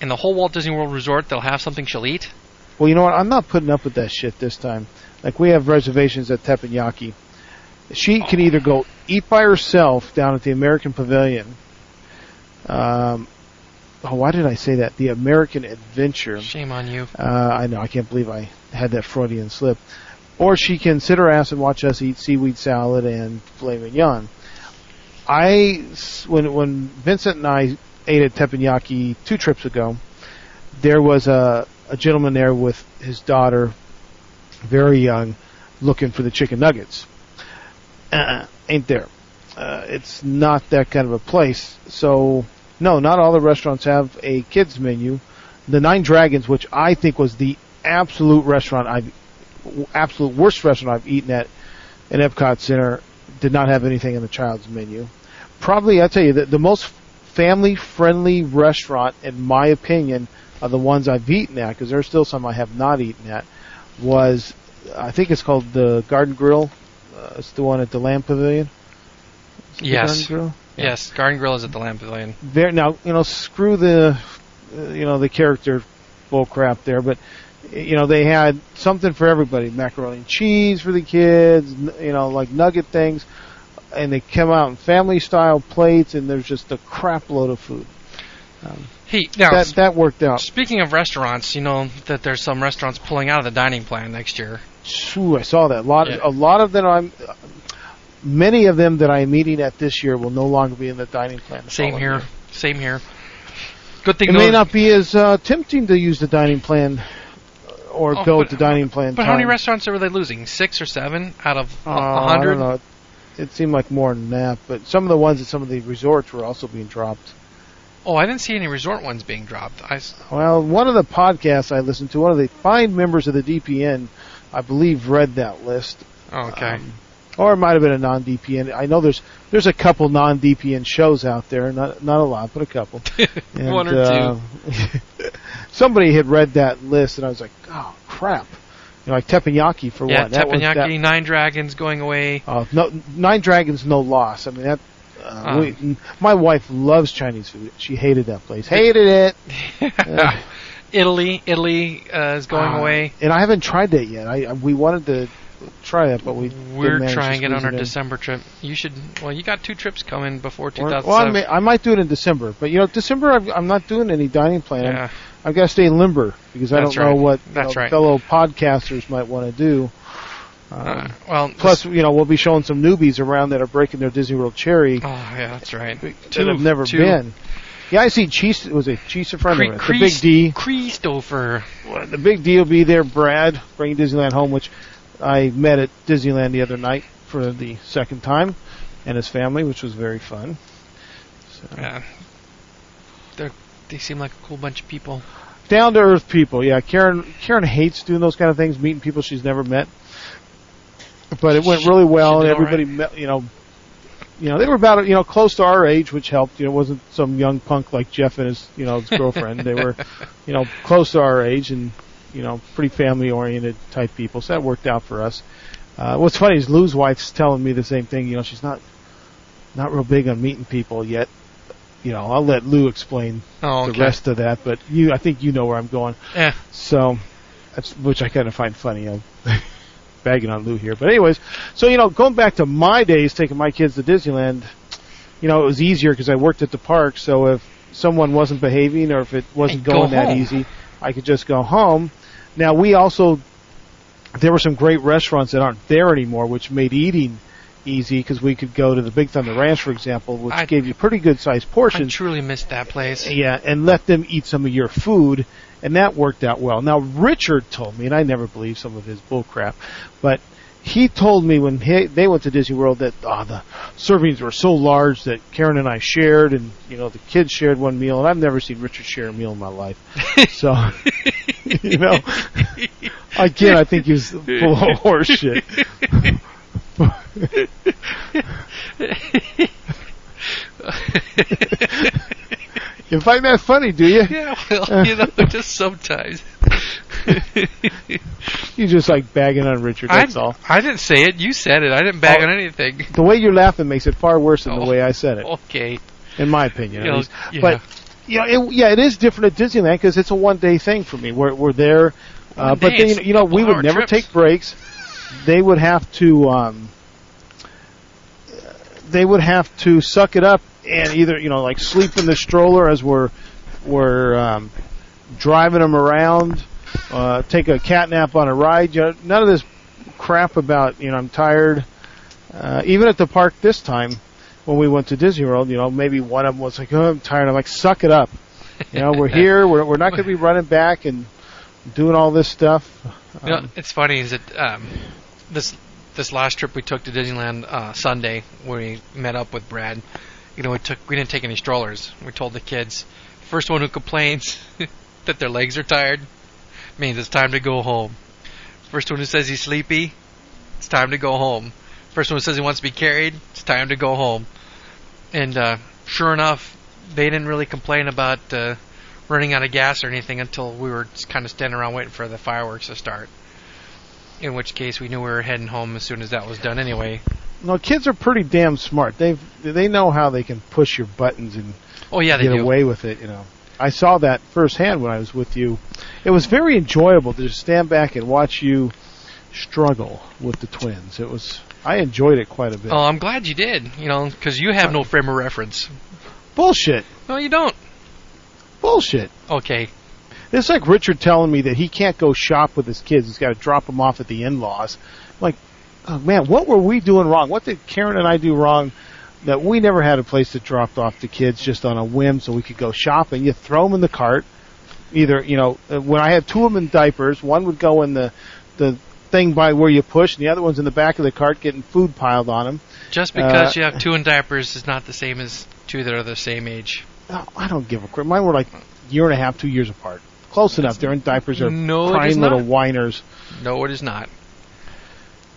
in the whole Walt Disney World Resort they'll have something she'll eat. well, you know what? I'm not putting up with that shit this time. Like we have reservations at Teppanyaki. She can either go eat by herself down at the American Pavilion. Um, oh, why did I say that? The American Adventure. Shame on you. Uh, I know. I can't believe I had that Freudian slip. Or she can sit her ass and watch us eat seaweed salad and filet mignon. I when when Vincent and I ate at Teppanyaki two trips ago, there was a a gentleman there with his daughter, very young, looking for the chicken nuggets. Uh, ain't there? Uh, it's not that kind of a place. So no, not all the restaurants have a kids menu. The Nine Dragons, which I think was the absolute restaurant I've absolute worst restaurant I've eaten at in Epcot Center, did not have anything in the child's menu. Probably, I tell you, the, the most family friendly restaurant, in my opinion, of the ones I've eaten at, because there's still some I have not eaten at, was I think it's called the Garden Grill. Uh, it's the one at the Land Pavilion. Is it the Yes. Garden Grill? Yes, Garden Grill is at the Land Pavilion. there now you know screw the uh, you know the character bull crap there but you know they had something for everybody macaroni and cheese for the kids you know like nugget things and they come out in family style plates and there's just a crap load of food Hey, now that that worked out speaking of restaurants, you know that there's some restaurants pulling out of the dining plan next year. Ooh, I saw that a lot Yeah. a lot of them I'm many of them that I'm eating at this year will no longer be in the dining plan Same here. year. Same here. Good thing It may not be as uh, tempting to use the dining plan or Oh, go but- the dining plan. But how many restaurants are they losing? Six or seven out of a Uh, hundred? It seemed like more than that, but some of the ones at some of the resorts were also being dropped. Oh, I didn't see any resort ones being dropped. I s- Well, one of the podcasts I listened to, one of the fine members of the DPN, I believe, read that list. oh, okay. Um, or it might have been a non-DPN. I know there's there's a couple non-DPN shows out there, not not a lot, but a couple. And, One or uh, somebody had read that list, and I was like, oh crap! Know, like teppanyaki for yeah, what? That was- Teppanyaki, that- Nine Dragons going away. Uh, no, Nine Dragons, no loss. I mean that. Uh, Oh. we, my wife loves Chinese food. She hated that place. Hated it. Uh, Italy, Italy uh, is going uh, away. And I haven't tried that yet. I, I we wanted to try that, but we We're didn't manage to trying it on our in. December trip. You should. Well, you got two trips coming before Or- 2007. Well, I, may, I might do it in December, but you know, December I've, I'm not doing any dining plan. Yeah. I've got to stay limber because I That's don't know right. what know, right. fellow podcasters might want to do. Um, Uh, well, plus, you know, we'll be showing some newbies around that are breaking their Disney World cherry Oh yeah, that's right. that have never two. been. Yeah, I see Cheese. Was it Cheese in front Cre- of? The Big D. Christopher. Well, The Big D will be there. Brad bringing Disneyland home, which I met at Disneyland the other night for the second time, and his family, which was very fun. So, Yeah. They they seem like a cool bunch of people. Down to earth people. Yeah, Karen. Karen hates doing those kind of things, meeting people she's never met. but it went really well, and everybody, met, you know, you know, they were about you know close to our age, which helped. You know, it wasn't some young punk like Jeff and his you know his girlfriend. they were, you know, close to our age and you know pretty family oriented type people. So that worked out for us. Uh, what's funny is Lou's wife's telling me the same thing. You know, she's not not real big on meeting people yet. You know, I'll let Lou explain Oh, the rest of that, but you, I think you know where I'm going. Yeah. So that's which I kind of find funny. I'm bagging on Lou here, but anyways, so you know, going back to my days, taking my kids to Disneyland, you know, it was easier because I worked at the park. So if someone wasn't behaving or if it wasn't Hey, go going that easy, I could just go home. Now we also there were some great restaurants that aren't there anymore, which made eating easy because we could go to the Big Thunder Ranch, for example, which I- gave you pretty good sized portions. I truly missed that place. Yeah, and let them eat some of your food, and that worked out well. Now Richard told me, and I never believed some of his bull crap, but he told me when he, they went to Disney World that oh, the servings were so large that Karen and I shared, and you know the kids shared one meal, and I've never seen Richard share a meal in my life. So, you know, again, I think he was full of horse shit. You find that funny, do you? yeah, well, you know, just sometimes. You just like bagging on Richard. I, That's all. I didn't say it. You said it. I didn't bag Oh. on anything. The way you're laughing makes it far worse than Oh. the way I said it, Okay. in my opinion. You know, yeah. But you know, it, yeah, it is different at Disneyland because it's a one day thing for me. We're we're there, uh, but then, you know, we would never trips. take breaks. They would have to, um, they would have to suck it up and either you know like sleep in the stroller as we're we're um, driving them around, uh, take a cat nap on a ride. You know, none of this crap about you know I'm tired. Uh, even at the park this time, when we went to Disney World, you know, maybe one of them was like, "Oh, I'm tired." I'm like, "Suck it up." You know, we're here. We're we're not going to be running back and doing all this stuff. You know, Um, it's funny is that um, this this last trip we took to Disneyland uh, Sunday, where we met up with Brad. You know, we took we didn't take any strollers. We told the kids, first one who complains that their legs are tired means it's time to go home. First one who says he's sleepy, it's time to go home. First one who says he wants to be carried, it's time to go home. And uh, sure enough, they didn't really complain about uh, running out of gas or anything until we were kind of standing around waiting for the fireworks to start. In which case, we knew we were heading home as soon as that was done. Anyway. no, kids are pretty damn smart. They they know how they can push your buttons and Oh yeah, they get do. away with it. You know, I saw that firsthand when I was with you. It was very enjoyable to just stand back and watch you struggle with the twins. It was I enjoyed it quite a bit. Oh, I'm glad you did. You know, because you have no uh, frame of reference. Bullshit, No, you don't. bullshit. Okay. It's like Richard telling me that he can't go shop with his kids. He's got to drop them off at the in-laws. I'm like, oh man, what were we doing wrong? What did Karen and I do wrong that we never had a place to drop off the kids just on a whim so we could go shopping? You throw them in the cart. Either, you know, uh, when I had two of them in diapers, one would go in the, the thing by where you push and the other one's in the back of the cart getting food piled on them. Just because Uh, you have two in diapers is not the same as two that are the same age. Oh, I don't give a crap. Mine were like year and a half, two years apart. Close enough. They're in diapers. They're No, it is crying little whiners. No, it is not.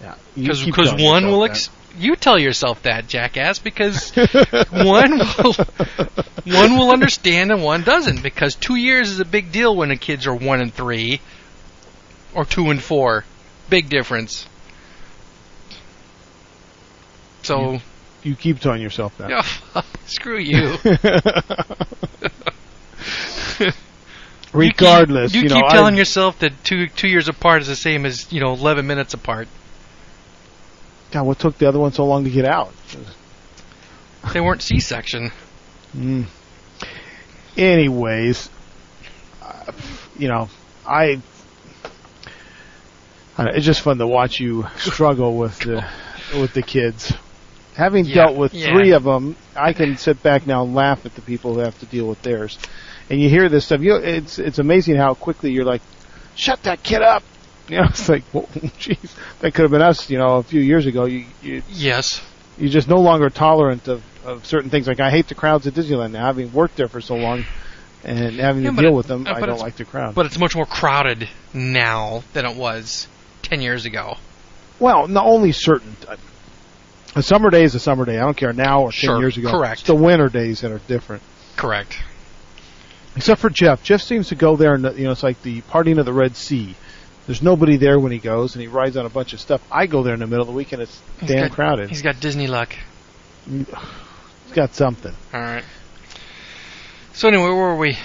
Yeah, you keep Because telling one yourself will. that. Ex- you tell yourself that, jackass, because one will one will understand and one doesn't. Because two years is a big deal when the kids are one and three, or two and four. Big difference. So, You keep telling yourself that. yeah, screw you. Regardless, you you, keep, know, keep telling I, yourself that two two years apart is the same as you know eleven minutes apart. God, what took the other one so long to get out? They weren't C-section. Mm. Anyways, uh, you know, I, I know, it's just fun to watch you struggle with the with the kids. Having Yeah, dealt with yeah. three of them, I can sit back now and laugh at the people who have to deal with theirs. And you hear this stuff. You, it's it's amazing how quickly you're like, "Shut that kid up!" You know, it's like, well, jeez, that could have been us. You know, a few years ago. You you Yes. you're just no longer tolerant of, of certain things. Like I hate the crowds at Disneyland now, having worked there for so long, and having Yeah, to deal it- with them. I don't like the crowd. But it's much more crowded now than it was ten years ago. Well, not only certain. Uh, A summer day is a summer day. I don't care now or Sure, ten years ago. correct. It's the winter days that are different. Correct. Except for Jeff. Jeff seems to go there, and you know, it's like the partying of the Red Sea. There's nobody there when he goes, and he rides on a bunch of stuff. I go there in the middle of the week, and it's He's damn got- crowded. He's got Disney luck. He's got something. All right. So anyway, where were we?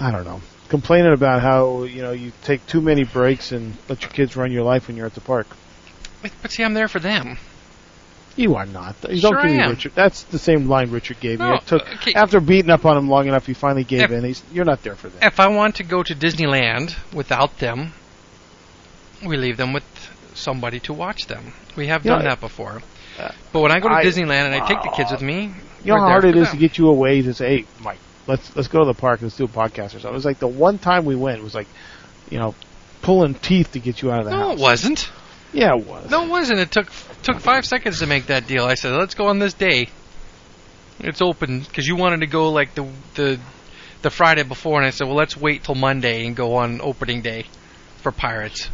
I don't know. Complaining about how you know you take too many breaks and let your kids run your life when you're at the park. But but see, I'm there for them. You are not. You Sure don't give I me am. Richard. That's the same line Richard gave No, me. It took okay. after beating up on him long enough, he finally gave If- in. He's you're not there for that. If I want to go to Disneyland without them, we leave them with somebody to watch them. We have You done that before. uh, But when I go to I- Disneyland and I take the kids with me, You know how hard it is is to get you away to say, "Hey, Mike, let's let's go to the park. Let's do a podcast or something." It was like the one time we went it was like, you know, pulling teeth to get you out of the No, house. it wasn't. Yeah, it was. No, it wasn't. It took took five seconds to make that deal. I said, "Let's go on this day. It's open." Because you wanted to go like the the the Friday before, and I said, "Well, let's wait till Monday and go on opening day for Pirates."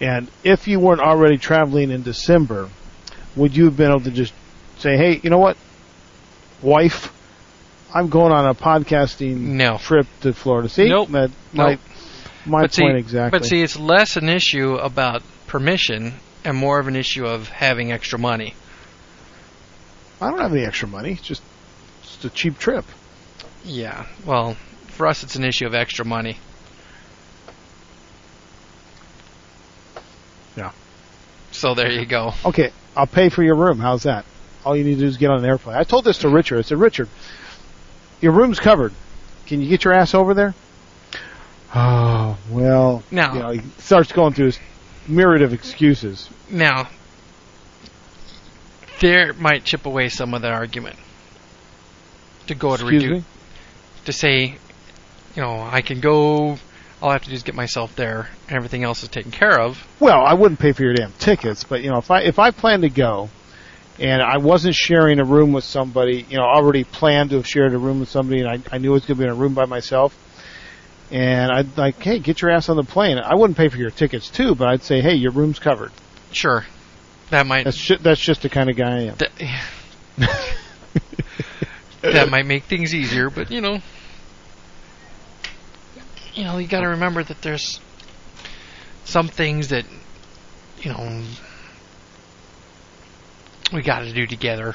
And if you weren't already traveling in December, would you have been able to just say, "Hey, you know what, wife, I'm going on a podcasting No. trip to Florida." See, Nope. that Nope. My but point see, exactly. But see, it's less an issue about permission and more of an issue of having extra money. I don't have any extra money. It's just it's a cheap trip. Yeah. Well, for us, it's an issue of extra money. Yeah. So there you go. Okay, I'll pay for your room. How's that? All you need to do is get on an airplane. I told this to Richard. I said, Richard, your room's covered. Can you get your ass over there? Oh, well. Now- You know, he starts going through his myriad of excuses. Now, there might chip away some of that argument to go to Excuse reduce me? to say, you know, I can go. All I have to do is get myself there, and everything else is taken care of. Well, I wouldn't pay for your damn tickets, but you know, if I if I planned to go and I wasn't sharing a room with somebody, you know, already planned to have shared a room with somebody and I, I knew I was going to be in a room by myself and I'd like, hey, get your ass on the plane. I wouldn't pay for your tickets too, but I'd say, hey, your room's covered. Sure, that might That's ju- that's just the kind of guy I am. that, that might make things easier, but you know, you know, you got to remember that there's some things that you know we got to do together.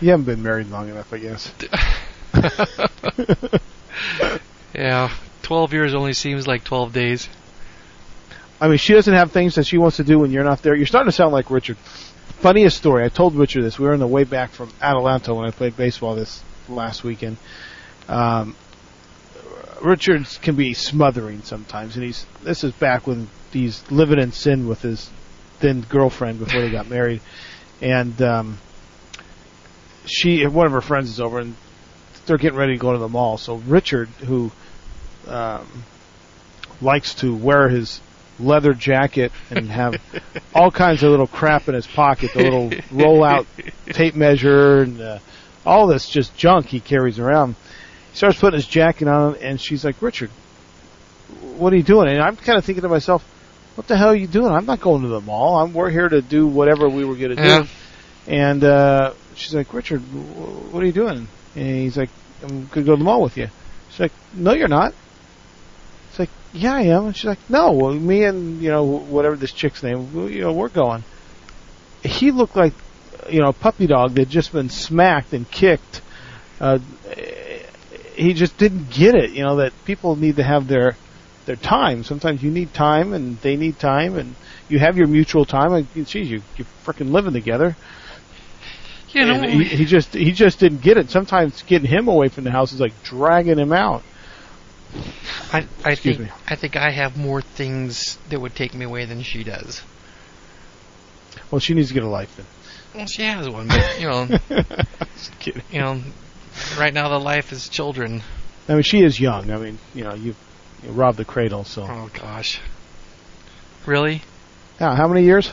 You haven't been married long enough, I guess. Yeah, twelve years only seems like twelve days. I mean, she doesn't have things that she wants to do when you're not there. You're starting to sound like Richard. Funniest story. I told Richard this. We were on the way back from Atlanta when I played baseball this last weekend. Um, Richard can be smothering sometimes, and he's. This is back when he's living in sin with his then girlfriend before they got married, and um, she one of her friends is over, and they're getting ready to go to the mall. So Richard, who um, likes to wear his leather jacket and have all kinds of little crap in his pocket, the little roll-out tape measure and uh, all this just junk he carries around. He starts putting his jacket on, and she's like, "Richard, what are you doing?" And I'm kind of thinking to myself, "What the hell are you doing? I'm not going to the mall. I'm we're here to do whatever we were going to Yeah. do." And uh, she's like, "Richard, wh- what are you doing?" And he's like, "I'm going to go to the mall with you." She's like, "No, you're not." It's like, "Yeah, I am." And she's like, "No, well, me and you know whatever this chick's name, you know, we're going." He looked like you know a puppy dog that had just been smacked and kicked. Uh, he just didn't get it. You know that people need to have their their time. Sometimes you need time, and they need time, and you have your mutual time. And geez, you you're freaking living together. You know, he, he just he just didn't get it. Sometimes getting him away from the house is like dragging him out. I, I Excuse think me. I think I have more things that would take me away than she does. Well, she needs to get a life then. Well, she has one, but you know, Just kidding. you know, right now the life is children. I mean, she is young. I mean, you know, you, you robbed the cradle. So, Oh gosh, really? yeah, how many years?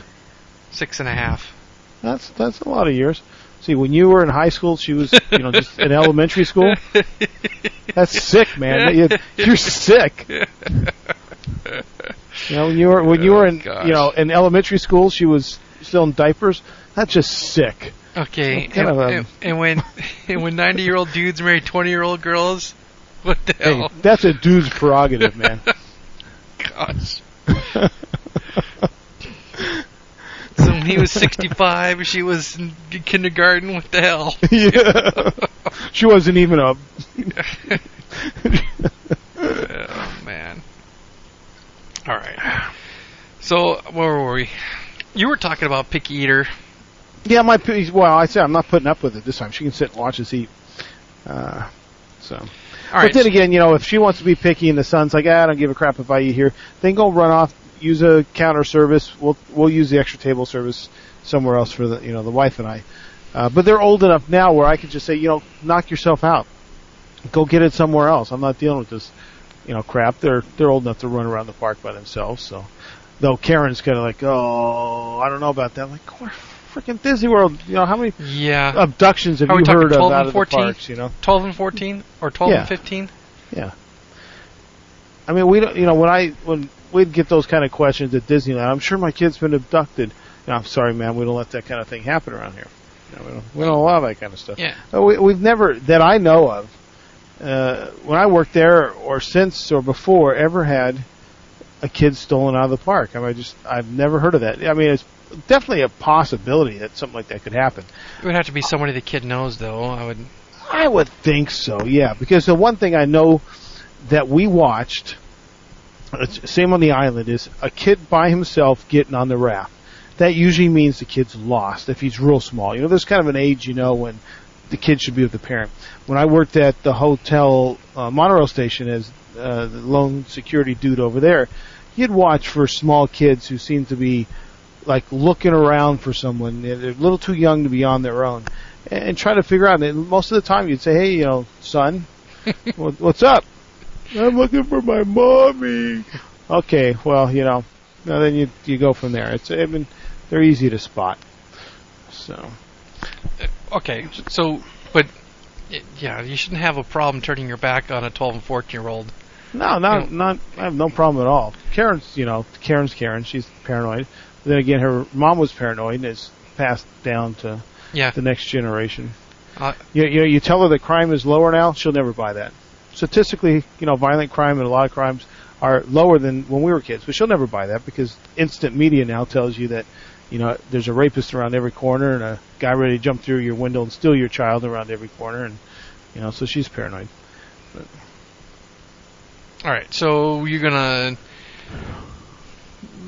Six and a half. That's that's a lot of years. See, when you were in high school, she was, you know, just in elementary school. That's sick, man. You- You're sick. You know, when you were when you were oh, in gosh. you know in elementary school, she was still in diapers. That's just sick. Okay, and, a- and, and when and when ninety year old dudes marry twenty year old girls, what the Hey, hell? that's a dude's prerogative, man. Gosh. So when he was sixty five, she was in kindergarten. What the hell? yeah. She wasn't even a. oh man. All right. So where were we? You were talking about picky eater. Yeah, my p- well, I said I'm not putting up with it this time. She can sit and watch us eat. Uh, so, All but right. then again, you know, if she wants to be picky and the son's like, ah, I don't give a crap if I eat here, then go run off, use a counter service. We'll we'll use the extra table service somewhere else for the you know the wife and I. Uh, but they're old enough now where I could just say, you know, knock yourself out. Go get it somewhere else. I'm not dealing with this, you know, crap. They're they're old enough to run around the park by themselves. So, though Karen's kind of like, oh, I don't know about that. I'm like, we're freaking Disney World. You know, how many yeah. abductions have Are you heard of 12 out and of 14? the parks? You know, Twelve and fourteen, or twelve Yeah. and fifteen. I mean, we don't. You know, when I when we'd get those kind of questions at Disneyland, I'm sure my kid's been abducted. Know, I'm sorry, man. We don't let that kind of thing happen around here. You know, we don't. We don't allow that kind of stuff. Yeah. Uh, We, we've never that I know of. Uh, when I worked there, or since, or before, ever had a kid stolen out of the park. I mean, I just I've never heard of that. I mean, it's definitely a possibility that something like that could happen. It would have to be somebody the kid knows, though. I would. I would think so, yeah. Because the one thing I know that we watched, same on the island, is a kid by himself getting on the raft. That usually means the kid's lost if he's real small. You know, there's kind of an age, you know, when the kid should be with the parent. When I worked at the hotel uh, monorail station as uh, the lone security dude over there, you'd watch for small kids who seem to be like looking around for someone. They're a little too young to be on their own, and try to figure out. And most of the time, you'd say, "Hey, you know, son, what's up?" I'm looking for my mommy. Okay, well, you know, now then you you go from there. It's I mean, they're easy to spot. So Okay, so, but yeah, you shouldn't have a problem turning your back on a twelve and fourteen year old. no, not Yeah. not. I have no problem at all. Karen's, you know, Karen's Karen. She's paranoid. then again, her mom was paranoid and it's passed down to Yeah. the next generation. Uh, You, you, you tell her that crime is lower now, she'll never buy that. Statistically, you know, violent crime and a lot of crimes are lower than when we were kids, but she'll never buy that because instant media now tells you that, you know, there's a rapist around every corner and a guy ready to jump through your window and steal your child around every corner, and you know, so she's paranoid. But. All right, so you're gonna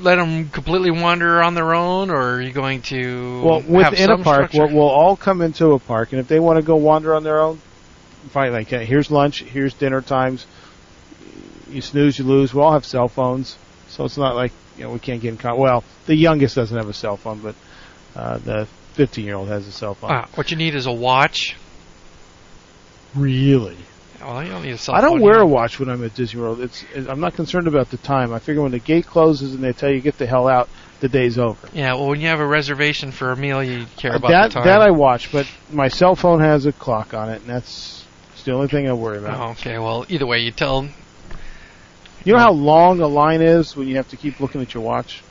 let them completely wander on their own, or are you going to Well, within a park, structure? we'll, we'll all come into a park, and if they want to go wander on their own, fine. Like, uh, here's lunch, here's dinner times. You snooze, you lose. We all have cell phones, so it's not like you know we can't get in contact. Well, the youngest doesn't have a cell phone, but uh, the 15 year old has a cell phone. Ah, what you need is a watch. Really? Well, you don't need a cell I don't wear you a watch when I'm at Disney World. It's, it, I'm not concerned about the time. I figure when the gate closes and they tell you get the hell out, the day's over. Yeah, well, when you have a reservation for a meal, you care about that the time. that I watch, but my cell phone has a clock on it, and that's the only thing I worry about. Oh, okay. Well, either way, you tell. You know how long a line is when you have to keep looking at your watch?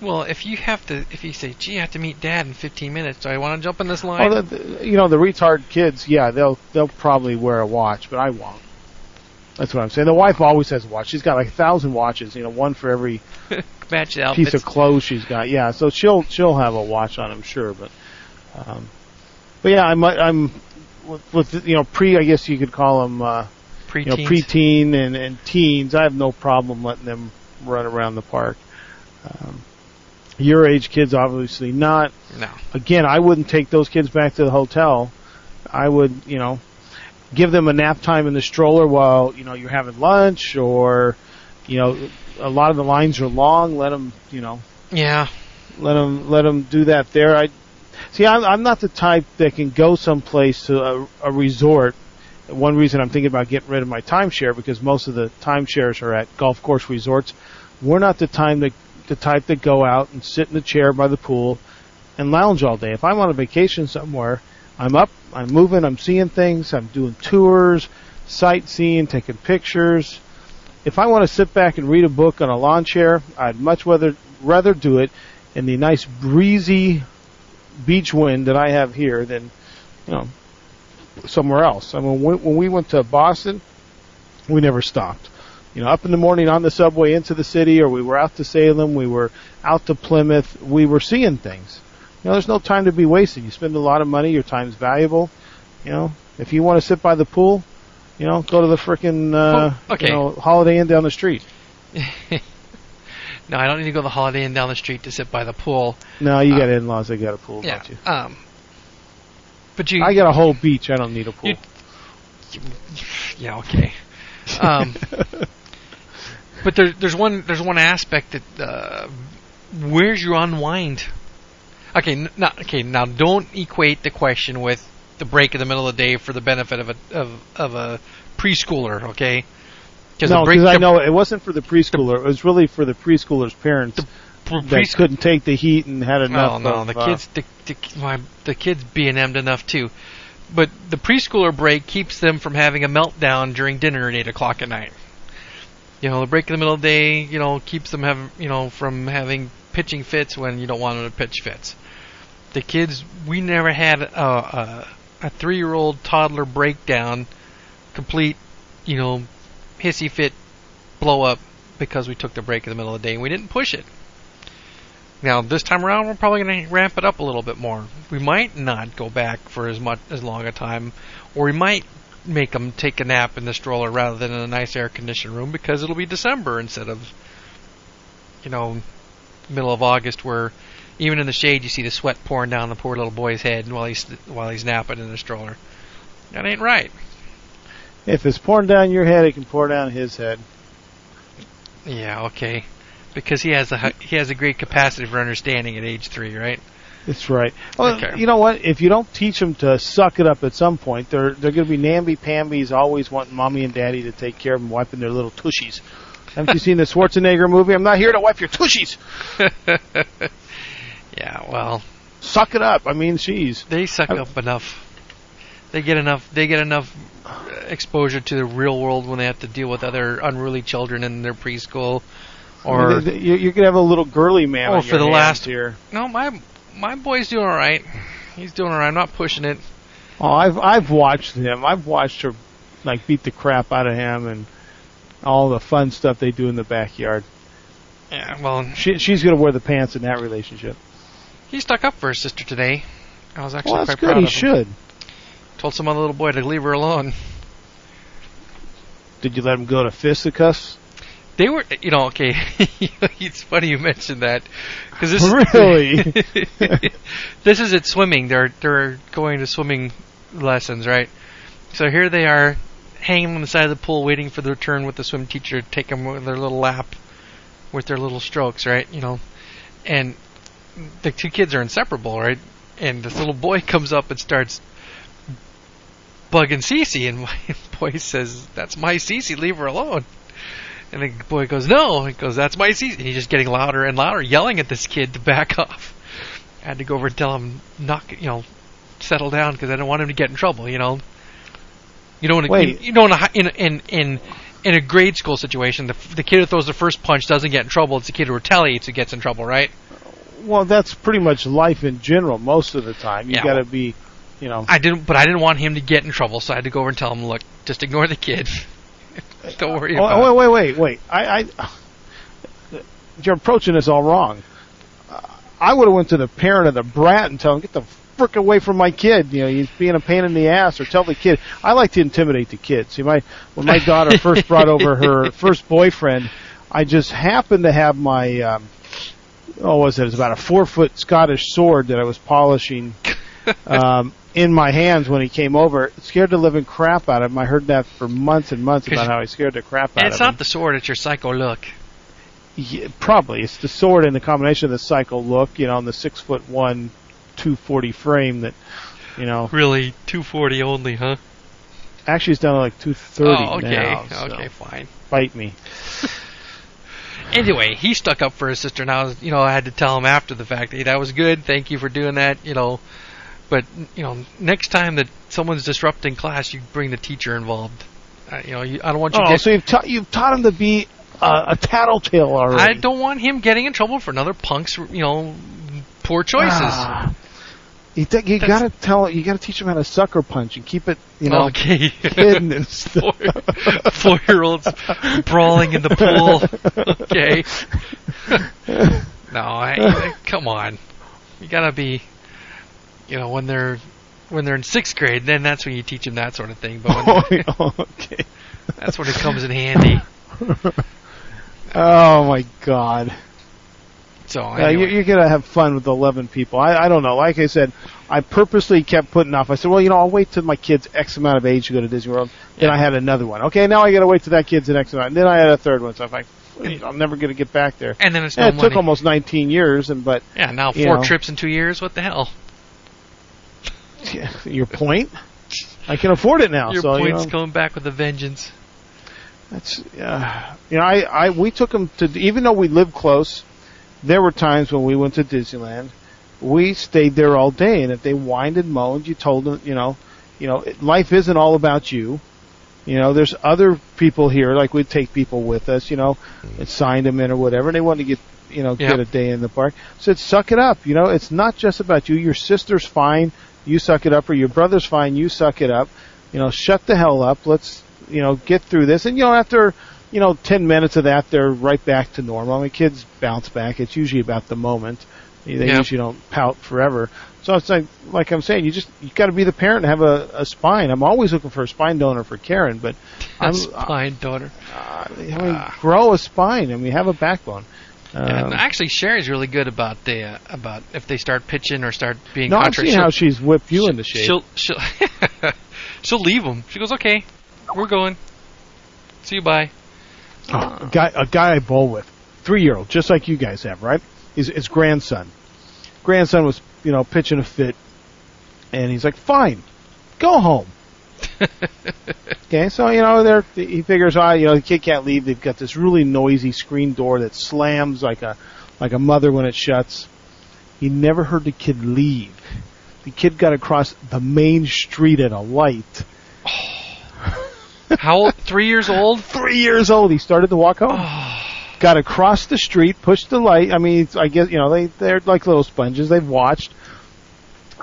Well, if you have to, if you say, "Gee, I have to meet Dad in 15 minutes," do I want to jump in this line? Oh, the, the, you know the retard kids, yeah, they'll they'll probably wear a watch, but I won't. That's what I'm saying. The wife always has a watch. She's got like a thousand watches, you know, one for every Match piece outfits. of clothes she's got. Yeah, so she'll she'll have a watch on, I'm sure, but um, but yeah, I'm I'm with, with you know pre, I guess you could call them uh, pre you know preteen and and teens. I have no problem letting them run around the park. Um, your age kids, obviously not. no. again, I wouldn't take those kids back to the hotel. I would, you know, give them a nap time in the stroller while, you know, you're having lunch or, you know, a lot of the lines are long. Let them, you know, Yeah. let them, let them do that there. I, see, I'm, I'm not the type that can go someplace to a, a resort. One reason I'm thinking about getting rid of my timeshare because most of the timeshares are at golf course resorts. We're not the time that, the type that go out and sit in the chair by the pool and lounge all day. If I'm on a vacation somewhere, I'm up, I'm moving, I'm seeing things, I'm doing tours, sightseeing, taking pictures. if I want to sit back and read a book on a lawn chair, I'd much rather rather do it in the nice breezy beach wind that I have here than you know somewhere else. I mean, when, when we went to Boston, we never stopped. You know, up in the morning on the subway into the city, or we were out to Salem, we were out to Plymouth, we were seeing things. You know, there's no time to be wasted. You spend a lot of money, your time's valuable. You know, if you want to sit by the pool, you know, go to the frickin' uh, Oh, okay. you know, Holiday Inn down the street. no, I don't need to go to the Holiday Inn down the street to sit by the pool. No, you Uh, got in-laws that got a pool, Yeah. don't you? Um. But you. I got a whole beach. I don't need a pool. You- yeah. Okay. Um. But there, there's one there's one aspect that uh, where's your unwind? Okay, n- not okay. Now don't equate the question with the break in the middle of the day for the benefit of a of, of a preschooler. Okay, no, the break- because I know it wasn't for the preschooler. It was really for the preschooler's parents pre- that preschool- couldn't take the heat and had enough. No, no, of, the uh, kids, the, the my, the kids being emmed enough too. But the preschooler break keeps them from having a meltdown during dinner at eight o'clock at night. You know, the break in the middle of the day, you know, keeps them having, you know, from having pitching fits when you don't want them to pitch fits. The kids, we never had a, a, a three-year-old toddler breakdown, complete, you know, hissy fit blow up because we took the break in the middle of the day and we didn't push it. Now this time around, we're probably going to ramp it up a little bit more. We might not go back for as much as long a time, or we might make them take a nap in the stroller rather than in a nice air conditioned room because it'll be December instead of, you know, middle of August where even in the shade you see the sweat pouring down the poor little boy's head while he's while he's napping in the stroller. That ain't right. If it's pouring down your head, it can pour down his head. Yeah, okay. Because he has a he has a great capacity for understanding at age three, right? That's right. Well, Okay. you know what? If you don't teach them to suck it up at some point, they're they're going to be namby pambies, always wanting mommy and daddy to take care of them, wiping their little tushies. Haven't you seen the Schwarzenegger movie? I'm not here to wipe your tushies. yeah, well, Suck it up. I mean, she's they suck I- up enough. They get enough. They get enough exposure to the real world when they have to deal with other unruly children in their preschool. Or you you're going to have a little girly man. Oh, for the last- year. no, my my boy's doing all right. He's doing all right. I'm not pushing it. Oh, I've I've watched him. I've watched her like beat the crap out of him and all the fun stuff they do in the backyard. Yeah, well, She she's going to wear the pants in that relationship. he stuck up for his sister today. I was actually Well, that's quite good. proud He of him. should. Told some other little boy to leave her alone. Did you let him go to fisticuffs? They were, you know, okay. it's funny you mentioned that because this Really? this is at swimming. They're they're going to swimming lessons, right? So here they are, hanging on the side of the pool, waiting for their turn with the swim teacher to take them with their little lap, with their little strokes, right? You know, and the two kids are inseparable, right? And this little boy comes up and starts bugging Cece, and my boy says, "That's my Cece. Leave her alone." And the boy goes, "No." He goes, "That's my Cece." And he's just getting louder and louder, yelling at this kid to back off. I had to go over and tell him, knock, you know, settle down because I don't want him to get in trouble. You know, you don't want to, you, you know, in a, hi- in in in in a grade school situation, the the kid who throws the first punch doesn't get in trouble. It's the kid who retaliates who gets in trouble, right? well, that's pretty much life in general. Most of the time, you Yeah, got to well- be, you know. I didn't, but I didn't want him to get in trouble, so I had to go over and tell him, look, just ignore the kid. don't worry about Oh, it. wait, wait, wait, wait. I, I, you're approaching this all wrong. Uh, I would have went to the parent of the brat and tell him, get the frick away from my kid. You know, he's being a pain in the ass. Or tell the kid. I like to intimidate the kids. See, my when my daughter first brought over her first boyfriend, I just happened to have my. Um, oh, what was it? It was about a four foot Scottish sword that I was polishing. Um, in my hands when he came over, it scared the living crap out of him. I heard that for months and months about how he scared the crap out of it's not the sword; it's your psycho look. Yeah, probably it's the sword and the combination of the psycho look, you know, and the six foot one, two forty frame that, you know, Really, 240 only, huh? actually it's down to like two thirty oh, okay, now. so okay, fine. Bite me. Anyway, he stuck up for his sister, and I was, you know, I had to tell him after the fact, hey, that was good, thank you for doing that, you know. But you know, next time that someone's disrupting class, you bring the teacher involved. Uh, you know, you, I don't want you. Oh, get, so you've taught you've taught him to be uh, a tattletale already. I don't want him getting in trouble for another punk's, you know, poor choices. Ah. You, th- you gotta tell you gotta teach him how to sucker punch and keep it you know okay. hidden and stuff. Four, four-year-olds brawling in the pool. Okay. no, I, I- come on. You gotta be, you know, when they're when they're in sixth grade, then that's when you teach them that sort of thing. But when, oh, okay. that's when it comes in handy. Oh my god. So uh, Yeah, anyway. you're, you're gonna have fun with 11 people. I, I don't know. Like I said, I purposely kept putting off. I said, well, you know, I'll wait till my kid's X amount of age to go to Disney World. Then Yeah. I had another one. Okay, now I gotta wait till that kid's an X amount. And then I had a third one. So I'm like, I'm never gonna get back there. and then it's And no it money. took almost 19 years, and but yeah, now you four know. trips in two years. What the hell? your point, I can afford it now. Your so you point's know, coming back with a vengeance. That's uh, you know I I we took them to even though we lived close, there were times when we went to Disneyland, we stayed there all day, and if they whined and moaned, you told them you know, you know life isn't all about you. You know, there's other people here, like we'd take people with us, you know, and signed them in or whatever. And they wanted to get, you know, Yeah. get a day in the park. Said, suck it up. You know, it's not just about you. Your sister's fine. You suck it up, or your brother's fine. You suck it up. You know, shut the hell up. Let's, you know, get through this. And you know, after, you know, ten minutes of that, they're right back to normal. I mean, kids bounce back. It's usually about the moment. They Yeah. usually don't pout forever. So it's like, like I'm saying, you just you got to be the parent and have a, a spine. I'm always looking for a spine donor for Karen, but I'm, That's fine, daughter. uh, I mean, grow a spine. I mean, have a backbone. Yeah, Um, actually, Sherry's really good about the uh, about if they start pitching or start being no, I've seen she'll- how she's whipped you into shape. She'll she'll she'll leave them. She goes, "Okay, we're going. See you, bye." Oh, a guy, a guy I bowl with, three year old, just like you guys have, right? His, his grandson. Grandson was, you know, pitching a fit, and he's like, "Fine, go home." okay, so you know, they're, he figures, ah, you know, the kid can't leave. They've got this really noisy screen door that slams like a like a mother when it shuts. He never heard the kid leave. The kid got across the main street at a light. How old? Three years old. Three years old. He started to walk home. got across the street, pushed the light. I mean, it's, I guess you know they they're like little sponges. They've watched.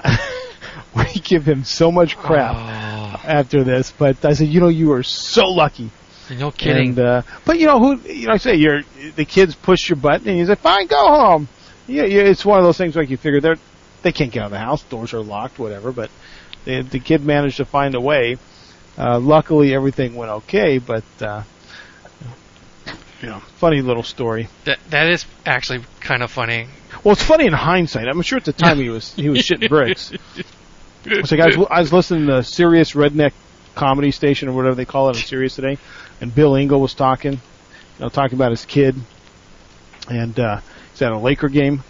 we give him so much crap Oh, after this, but I said, you know, you are so lucky. no kidding. And, uh, but you know who? You know, I say you're the kids push your button, and you say, fine, go home. Yeah, yeah. It's one of those things like you figure they're they can't get out of the house, doors are locked, whatever. But the the kid managed to find a way. Uh, luckily, everything went okay, but. Uh, you know, funny little story. that that is actually kind of funny. Well, it's funny in hindsight. I'm sure at the time he was he was shitting bricks. It's like I was, I was listening to Sirius Redneck Comedy Station or whatever they call it on Sirius today, and Bill Engvall was talking, you know, talking about his kid, and uh, he's at a Laker game,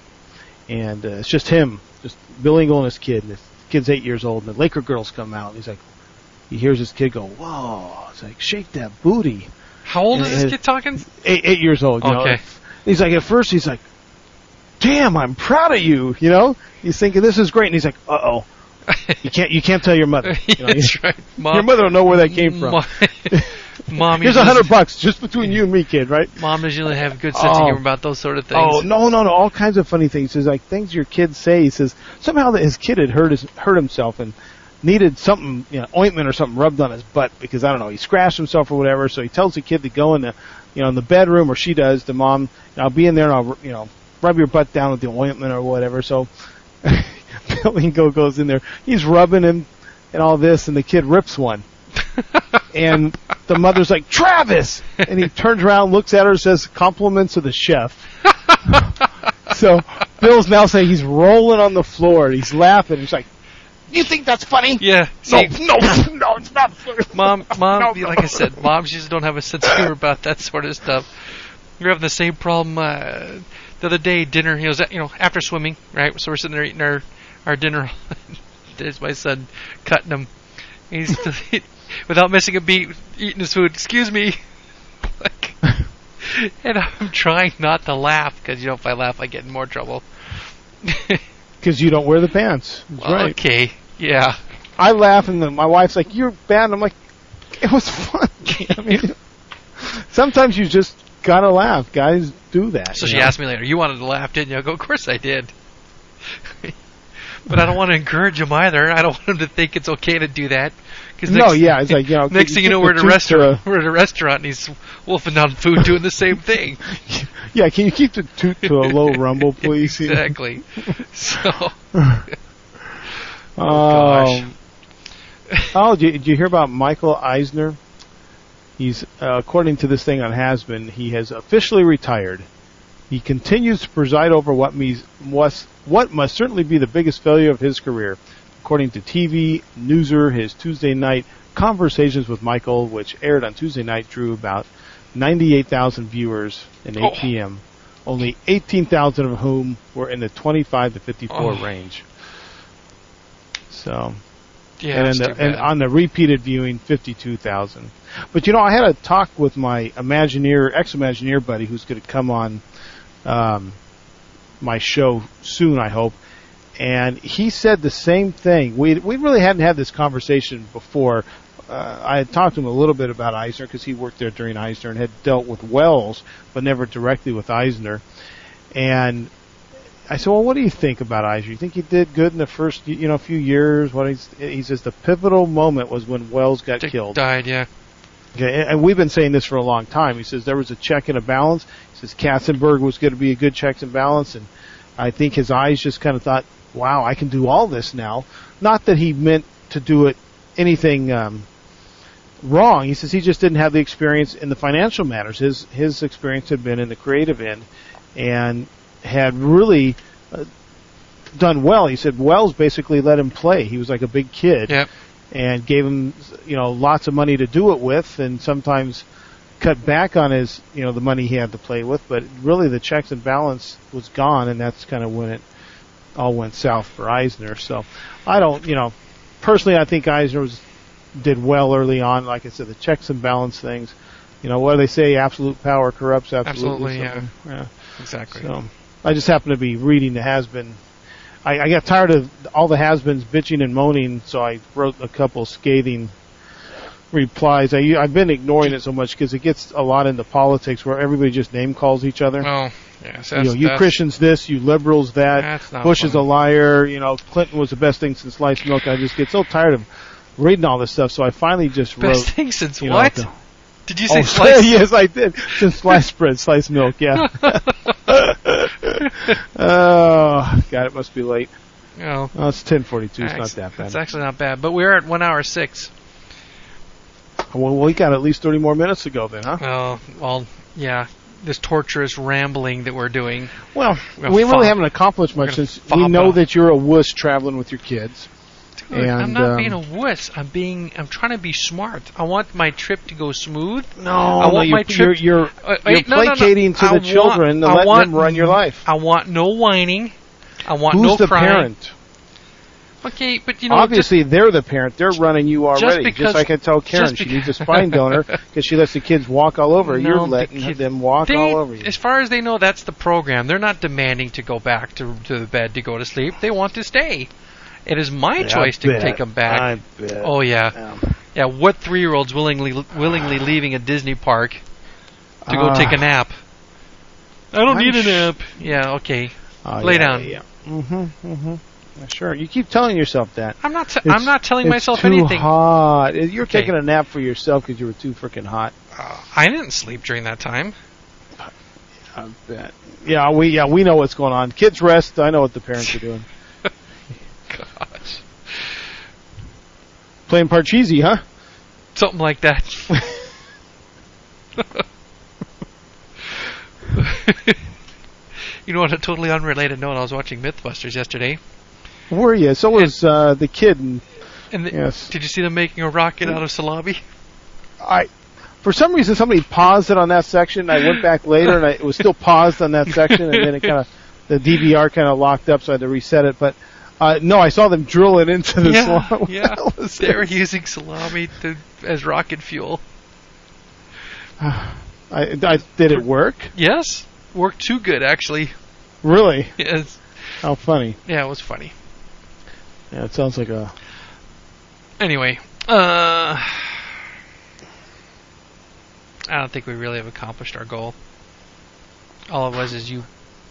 and uh, it's just him, just Bill Engvall and his kid. And his kid's eight years old, and the Laker girls come out, and he's like, he hears his kid go, "Whoa!" It's like, "Shake that booty." How old is Yeah, this kid talking? Eight, eight years old. You Okay. Know? He's like, at first, he's like, "Damn, I'm proud of you." You know, he's thinking this is great, and he's like, "Uh oh." You can't you can't tell your mother. You know, That's right. Mom, Your mother don't know where that came from. Mom, Here's a hundred bucks just between you and me, kid. Right? Mom doesn't usually have a good sense of Oh. humor about those sort of things. Oh no no no! All kinds of funny things. He says like things your kids say. He says somehow that his kid had hurt his hurt himself and needed something, you know, ointment or something rubbed on his butt because I don't know he scratched himself or whatever. So he tells the kid to go in the, you know, in the bedroom or she does. The mom, I'll be in there and I'll you know rub your butt down with the ointment or whatever. So Bill Engvall goes in there. He's rubbing him and all this, and the kid rips one. and the mother's like, Travis! And he turns around, looks at her, says, compliments of the chef. so Bill's now saying he's rolling on the floor, and he's laughing. He's like, you think that's funny? Yeah. No, no, no, it's not funny. mom, mom, No, like I said, moms just don't have a sense of humor about that sort of stuff. We're having the same problem uh, the other day. Dinner, he was, at, you know, after swimming, right? So we're sitting there eating our our dinner. There's my son cutting him. He's without missing a beat, eating his food. Excuse me. like, and I'm trying not to laugh because you know if I laugh, I get in more trouble. Because you don't wear the pants. That's right. Okay. Yeah. I laugh, and then my wife's like, you're bad. I'm like, it was fun. I mean, sometimes you just gotta laugh. Guys do that. So she know? asked me later, "You wanted to laugh, didn't you?" I go, "Of course I did." But I don't want to encourage him either. I don't want him to think it's okay to do that. Cause No, next, yeah, it's like, you know, next you thing you know, we're at a restaurant. a- We're at a restaurant, and he's wolfing down food, doing the same thing. Yeah, can you keep the toot to a low rumble, please? exactly. So, Oh, gosh. oh, did you, did you hear about Michael Eisner? He's, uh, according to this thing on Hasbin, he has officially retired. He continues to preside over what, means, must, what must certainly be the biggest failure of his career. According to TV Newser, his Tuesday night Conversations with Michael, which aired on Tuesday night, drew about 98,000 viewers in 8 Oh. p.m. Only 18,000 of whom were in the 25 to 54 Oh. range. So, yeah, and, that's in too the, and on the repeated viewing, 52,000. But you know, I had a talk with my Imagineer, ex-Imagineer buddy who's going to come on um, my show soon, I hope. And he said the same thing. We we really hadn't had this conversation before. Uh, I had talked to him a little bit about Eisner because he worked there during Eisner and had dealt with Wells, but never directly with Eisner. And I said, "Well, what do you think about Eisner? You think he did good in the first, you know, few years? What he's, he says the pivotal moment was when Wells got Dick killed. died, yeah. Okay, and- and we've been saying this for a long time. He says there was a check and a balance. Says Katzenberg was going to be a good checks and balance, and I think his eyes just kind of thought, "Wow, I can do all this now." Not that he meant to do it anything um, wrong. He says he just didn't have the experience in the financial matters. His his experience had been in the creative end, and had really uh, done well. He said Wells basically let him play. He was like a big kid Yep. and gave him you know lots of money to do it with and sometimes cut back on his you know the money he had to play with but really the checks and balance was gone and that's kind of when it all went south for Eisner so I don't you know personally I think Eisner was did well early on like I said the checks and balance things you know what do they say absolute power corrupts absolutely, Absolutely, yeah. yeah. Exactly. So I just happen to be reading the has been. I, I got tired of all the has beens bitching and moaning, so I wrote a couple scathing replies. I, I've been ignoring it so much because it gets a lot into politics where everybody just name calls each other. Well, yes, you know, you Christians this, you liberals that. That's not Bush is a liar. You know, Clinton was the best thing since sliced milk. I just get so tired of reading all this stuff, so I finally just Best wrote. thing since you know, what? the- Did you say Oh, slice? yes, I did. Since sliced bread, sliced milk, yeah. oh, God, it must be late. Oh, Oh, it's 1042. It's not that bad. It's actually not bad. But we're at one hour six. Well, we got at least 30 more minutes to go then, huh? Oh, well, yeah. This torturous rambling that we're doing. Well, We're we really haven't accomplished much since we know off. that you're a wuss traveling with your kids. Dude, I'm And, not um, being a wuss. I'm being. I'm trying to be smart. I want my trip to go smooth. No, I no, want you're, my trip- you're, you're, Uh, you're no, no, no. placating to I the want- children to I let want- them run your life. I want no whining. I want Who's no the crying. parent? Okay, but you know, Obviously, they're the parent. They're running you already. Just, because- like I tell Karen, just she needs a spine donor because she lets the kids walk all over. her. No, you're the letting kid- them walk They, all over you. as far as they know, that's the program. They're not demanding to go back to to the bed to go to sleep. They want to stay. It is my Yeah, choice I to bet. take them back. I bet. oh yeah, Um, yeah. What three-year-olds willingly willingly leaving a Disney park to go Ah. take a nap? I don't I'm need a sh- nap. Yeah, okay. oh, Lay yeah, down. Yeah. Mm-hmm. Mm-hmm. Sure. You keep telling yourself that. I'm not. T- I'm not telling myself too anything. hot. You're Okay. taking a nap for yourself because you were too freaking hot. Uh, I didn't sleep during that time. I bet. Yeah, we yeah we know what's going on. Kids rest. I know what the parents are doing. Gosh, Playing Parcheesi, huh? something like that. you know, on a totally unrelated note, I was watching MythBusters yesterday, Were you? So was uh, the kid. And and the, yes, did you see them making a rocket out of salami? I. For some reason, somebody paused it on that section. I went back later, and I, it was still paused on that section, and then it kind of the DVR kind of locked up, so I had to reset it. But uh, no, I saw them drill it into the yeah, salami. Yeah. They were using salami to, as rocket fuel. I, I, did it work? Yes, worked too good actually. Really? Yes. How funny. Yeah, it was funny. Yeah, it sounds like a. Anyway, uh, I don't think we really have accomplished our goal. All it was is you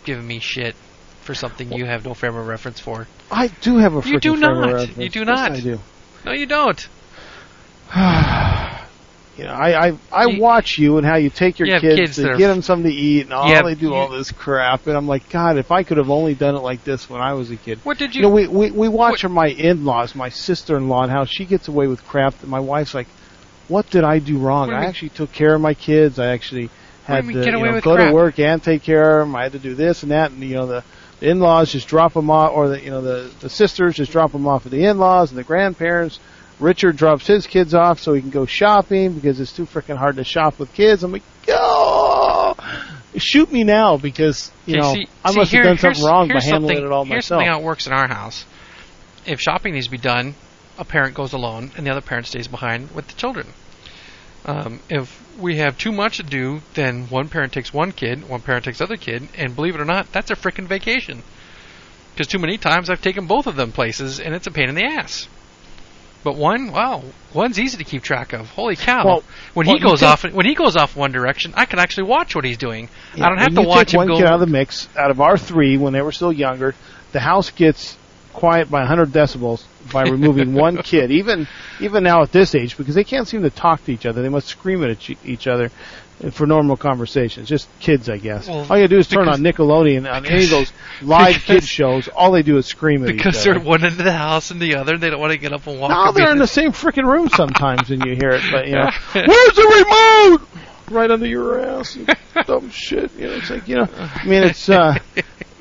giving me shit for something you have no frame of reference for. I do have a You do not. You do Yes, not. I do. No, you don't. You know, I I, I You- watch you and how you take your You kids, kids are- get them something to eat, and all Yeah, they do all this crap, and I'm like, God, if I could have only done it like this when I was a kid. What did You you? know, we we we watch her, my in-laws, my sister-in-law, and how she gets away with crap. That my wife's like, "What did I do wrong? I mean? actually took care of my kids. I actually had you to mean, you know, go crap? to work and take care of them. I had to do this and that, and you know the." The in-laws just drop them off, or the you know the the sisters just drop them off at the in-laws and the grandparents. Richard drops his kids off so he can go shopping because it's too freaking hard to shop with kids. I'm like, oh, shoot me now because you Okay, know see- I see, must here- have done something wrong by handling it all Here's myself. something how it works in our house. If shopping needs to be done, a parent goes alone and the other parent stays behind with the children. Um, if we have too much to do, then one parent takes one kid, one parent takes other kid, and believe it or not, that's a frickin' vacation. Because too many times I've taken both of them places, and it's a pain in the ass. But one, wow, one's easy to keep track of. Holy cow! Well- when well, he goes take- off, when he goes off one direction, I can actually watch what he's doing. Yeah, I don't have to watch him one go. kid out of the mix. Out of our three, when they were still younger, the house gets quiet by 100 decibels by removing one kid. Even even now at this age, because they can't seem to talk to each other, they must scream at each other for normal conversations. Just kids, I guess. Well, all you do is turn because- on Nickelodeon on any of those live kid shows. All they do is scream at because they're one end of the house and the other, and they don't want to get up and walk. No, they're in the same freaking room sometimes, and you hear it. But you know, where's the remote? Right under your ass, dumb shit. You know, it's like you know. I mean, it's uh,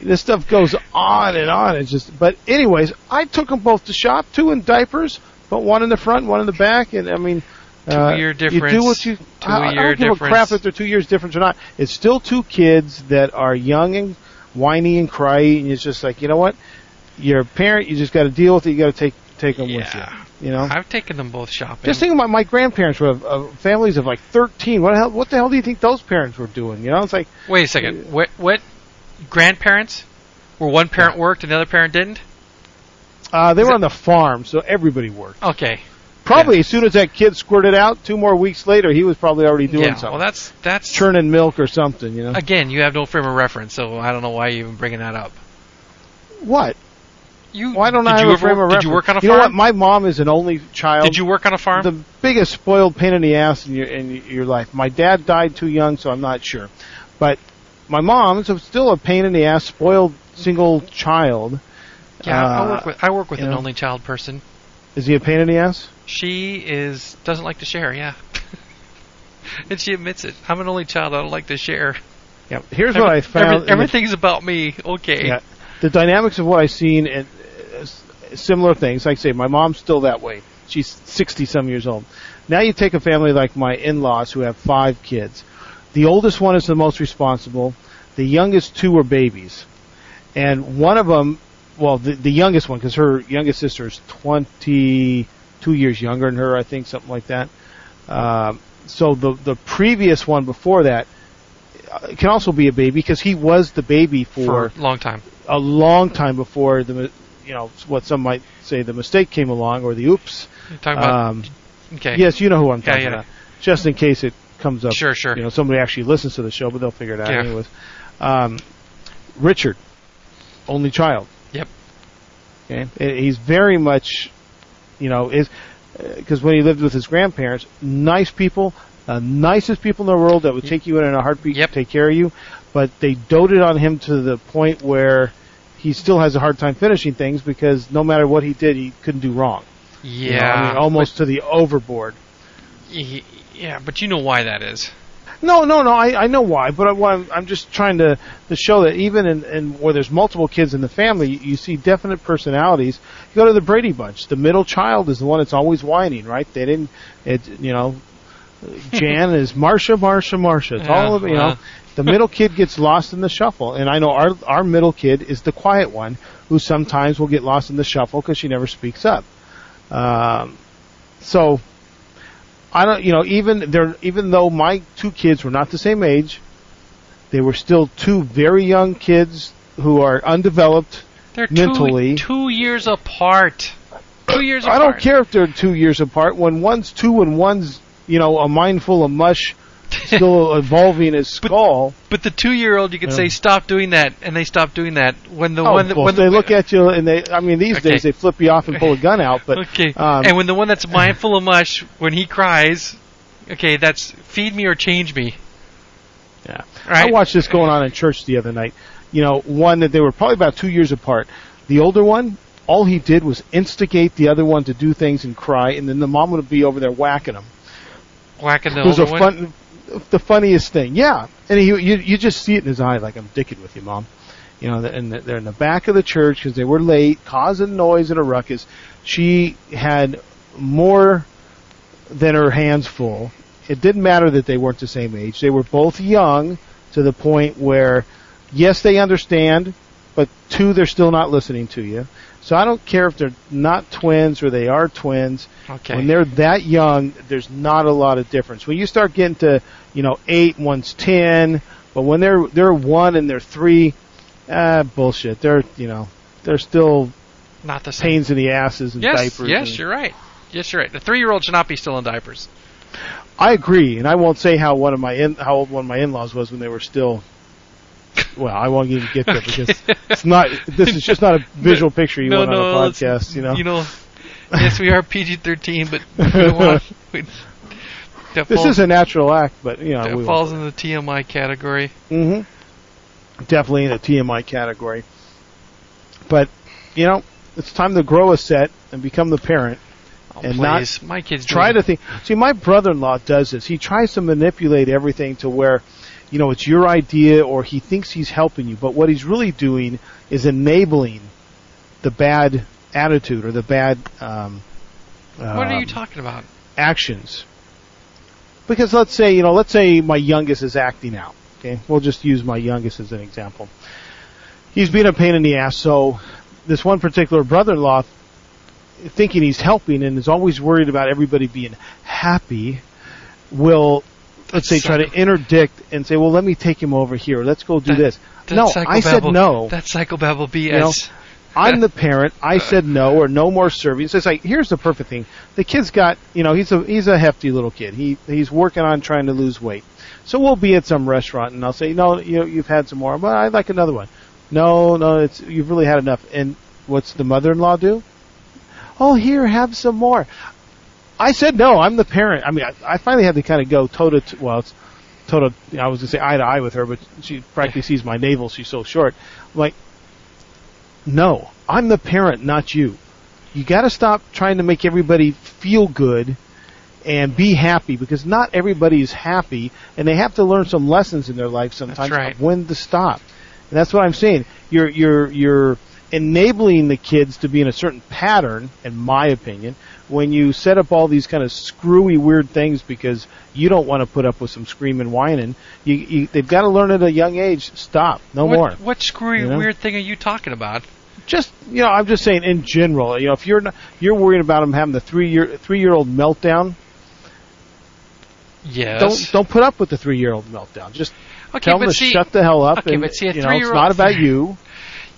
this stuff goes on and on. It's just. But anyways, I took them both to shop, two in diapers, but one in the front, one in the back, and I mean. Uh, Two-year difference. You do what you. I, I Two-year don't give a crap if they're two years difference or not. It's still two kids that are young and whiny and cryy, and it's just like you know what, you're a parent. You just got to deal with it. You got to take take them with you. Yeah. You know. I've taken them both shopping. Just think about my grandparents were uh, families of like 13. What the hell? What the hell do you think those parents were doing? You know, it's like Wait a second. What? What? Grandparents? Where one parent worked and the other parent didn't? uh, they Is were it- on the farm, so everybody worked. Okay. Probably as soon as that kid squirted out, two more weeks later, he was probably already doing yeah. something, Well, that's that's churning milk or something. You know again. You have no frame of reference, so I don't know why you're even bringing that up. what? You Why don't did I have you a ever, frame of reference? Did you work on a You know what? farm? My mom is an only child. Did you work on a farm? the biggest spoiled pain in the ass in your in your life. My dad died too young, so I'm not sure. But my mom is still a pain in the ass, spoiled single child. yeah, I uh, work with I work with an know. only child person. Is he a pain in the ass? She is doesn't like to share. Yeah. and she admits it. I'm an only child. I don't like to share. Yeah. Here's what I Every- found. every- in the- everything's about me. Okay. Yeah. The dynamics of what I've seen and uh, similar things. Like I say, my mom's still that way. She's 60 some years old. Now you take a family like my in-laws who have five kids. The oldest one is the most responsible. The youngest two are babies. And one of them, well, the, the youngest one, because her youngest sister is 22 years younger than her, I think, something like that. Um, so the the previous one before that uh, can also be a baby because he was the baby For a long time. a long time before the you know what some might say the mistake came along or the oops. You're talking about Um, okay. yes, you know who I'm Yeah, talking yeah. about. Just in case it comes up, Sure, sure. you know somebody actually listens to the show, but they'll figure it out Yeah. anyways. Um, Richard, only child. Okay, he's very much, you know, is because when he lived with his grandparents, nice people, uh, nicest people in the world that would take you in in a heartbeat, Yep. take care of you, but they doted on him to the point where he still has a hard time finishing things because no matter what he did, he couldn't do wrong. You know, Yeah. I mean, almost to the overboard. yeah, but you know why that is. No, no, no. I, I know why, but I, I'm, I'm just trying to, to show that even in, in where there's multiple kids in the family, you, you see definite personalities. You go to the Brady Bunch. The middle child is the one that's always whining, right? They didn't, it, you know, Jan is Marsha, Marsha, Marsha. It's all of you know. The middle kid gets lost in the shuffle, and I know our our middle kid is the quiet one who sometimes will get lost in the shuffle because she never speaks up. Um, so I don't, you know, even there, even though my two kids were not the same age, they were still two very young kids who are undeveloped. They're Mentally. two, two years apart. Two years apart. I apart. don't care if they're two years apart. When one's two and one's, you know, a mindful of mush still evolving his But- skull. But the two-year-old, you could Yeah. say, "Stop doing that," and they stop doing that. When the oh, one that well, when they the, look at you and they, I mean, these Okay. days they flip you off and pull a gun out. But okay, um, and when the one that's mindful of mush, when he cries, okay, that's feed me or change me. Yeah. Right? I watched this going on in church the other night. You know, one that they were probably about two years apart. The older one, all he did was instigate the other one to do things and cry, and then the mom would be over there whacking him. Whacking the It was older a one. The funniest thing. Yeah, and he, you you just see it in his eye, like I'm dicking with you, mom. You know, and they're in the back of the church because they were late, causing noise and a ruckus. She had more than her hands full. It didn't matter that they weren't the same age. They were both young to the point where, yes, they understand, but two, they're still not listening to you. So I don't care if they're not twins or they are twins. Okay. When they're that young, there's not a lot of difference. When you start getting to, you know, eight, one's ten, but when they're they're one and they're three, ah, bullshit. They're you know they're still Not the same. pains in the asses and Yes, diapers. yes, and- you're right. Yes, you're right. The three-year-old should not be still in diapers. I agree, and I won't say how one of my in, how old one of my in-laws was when they were still. Well, I won't even get there because it's not. This is just not a visual picture you no, want no, on a podcast. You know. You know. yes, we are PG-13, but we don't want. We, this falls, is a natural act, but you know that falls in the TMI category. Mm-hmm. Definitely in the TMI category. But you know, it's time to grow a set and become the parent. Oh, And not my kids try to think. See, my brother-in-law does this. He tries to manipulate everything to where, you know, it's your idea or he thinks he's helping you. But what he's really doing is enabling the bad attitude or the bad um, What are um, you talking about? actions. Because let's say, you know, let's say my youngest is acting out. Okay, we'll just use my youngest as an example. He's being a pain in the ass. So this one particular brother-in-law, thinking he's helping and is always worried about everybody being happy, will let's say try to interdict and say, "Well, let me take him over here. Let's go do That- this." That no, I said no. That psychobabble BS. I'm the parent. I said no or no more serving. So it's like here's the perfect thing. The kid's got you know he's a he's a hefty little kid. He he's working on trying to lose weight. So we'll be at some restaurant and I'll say no you know, you've had some more, but I'd like another one. No no it's you've really had enough. And what's the mother-in-law do? Oh here have some more. I said no. I'm the parent. I mean I, I finally had to kind of go toe to t- well it's toe to I was gonna say eye to eye with her, but she practically sees my navel. She's so short. I'm like no, I'm the parent, not you. You got to stop trying to make everybody feel good and be happy because not everybody is happy, and they have to learn some lessons in their life sometimes right. when to stop. And that's what I'm saying. You're you're you're enabling the kids to be in a certain pattern, in my opinion, when you set up all these kind of screwy, weird things because you don't want to put up with some screaming, whining. You, you they've got to learn at a young age. Stop, no what, more What screwy You know? weird thing are you talking about? just you know, I'm just saying in general. You know, if you're not, you're worried about them having the three year three year old meltdown, Yes. don't don't put up with the three year old meltdown. Just okay, tell them to see, shut the hell up. okay, and, but see, a you know, it's three-year-old- not about you.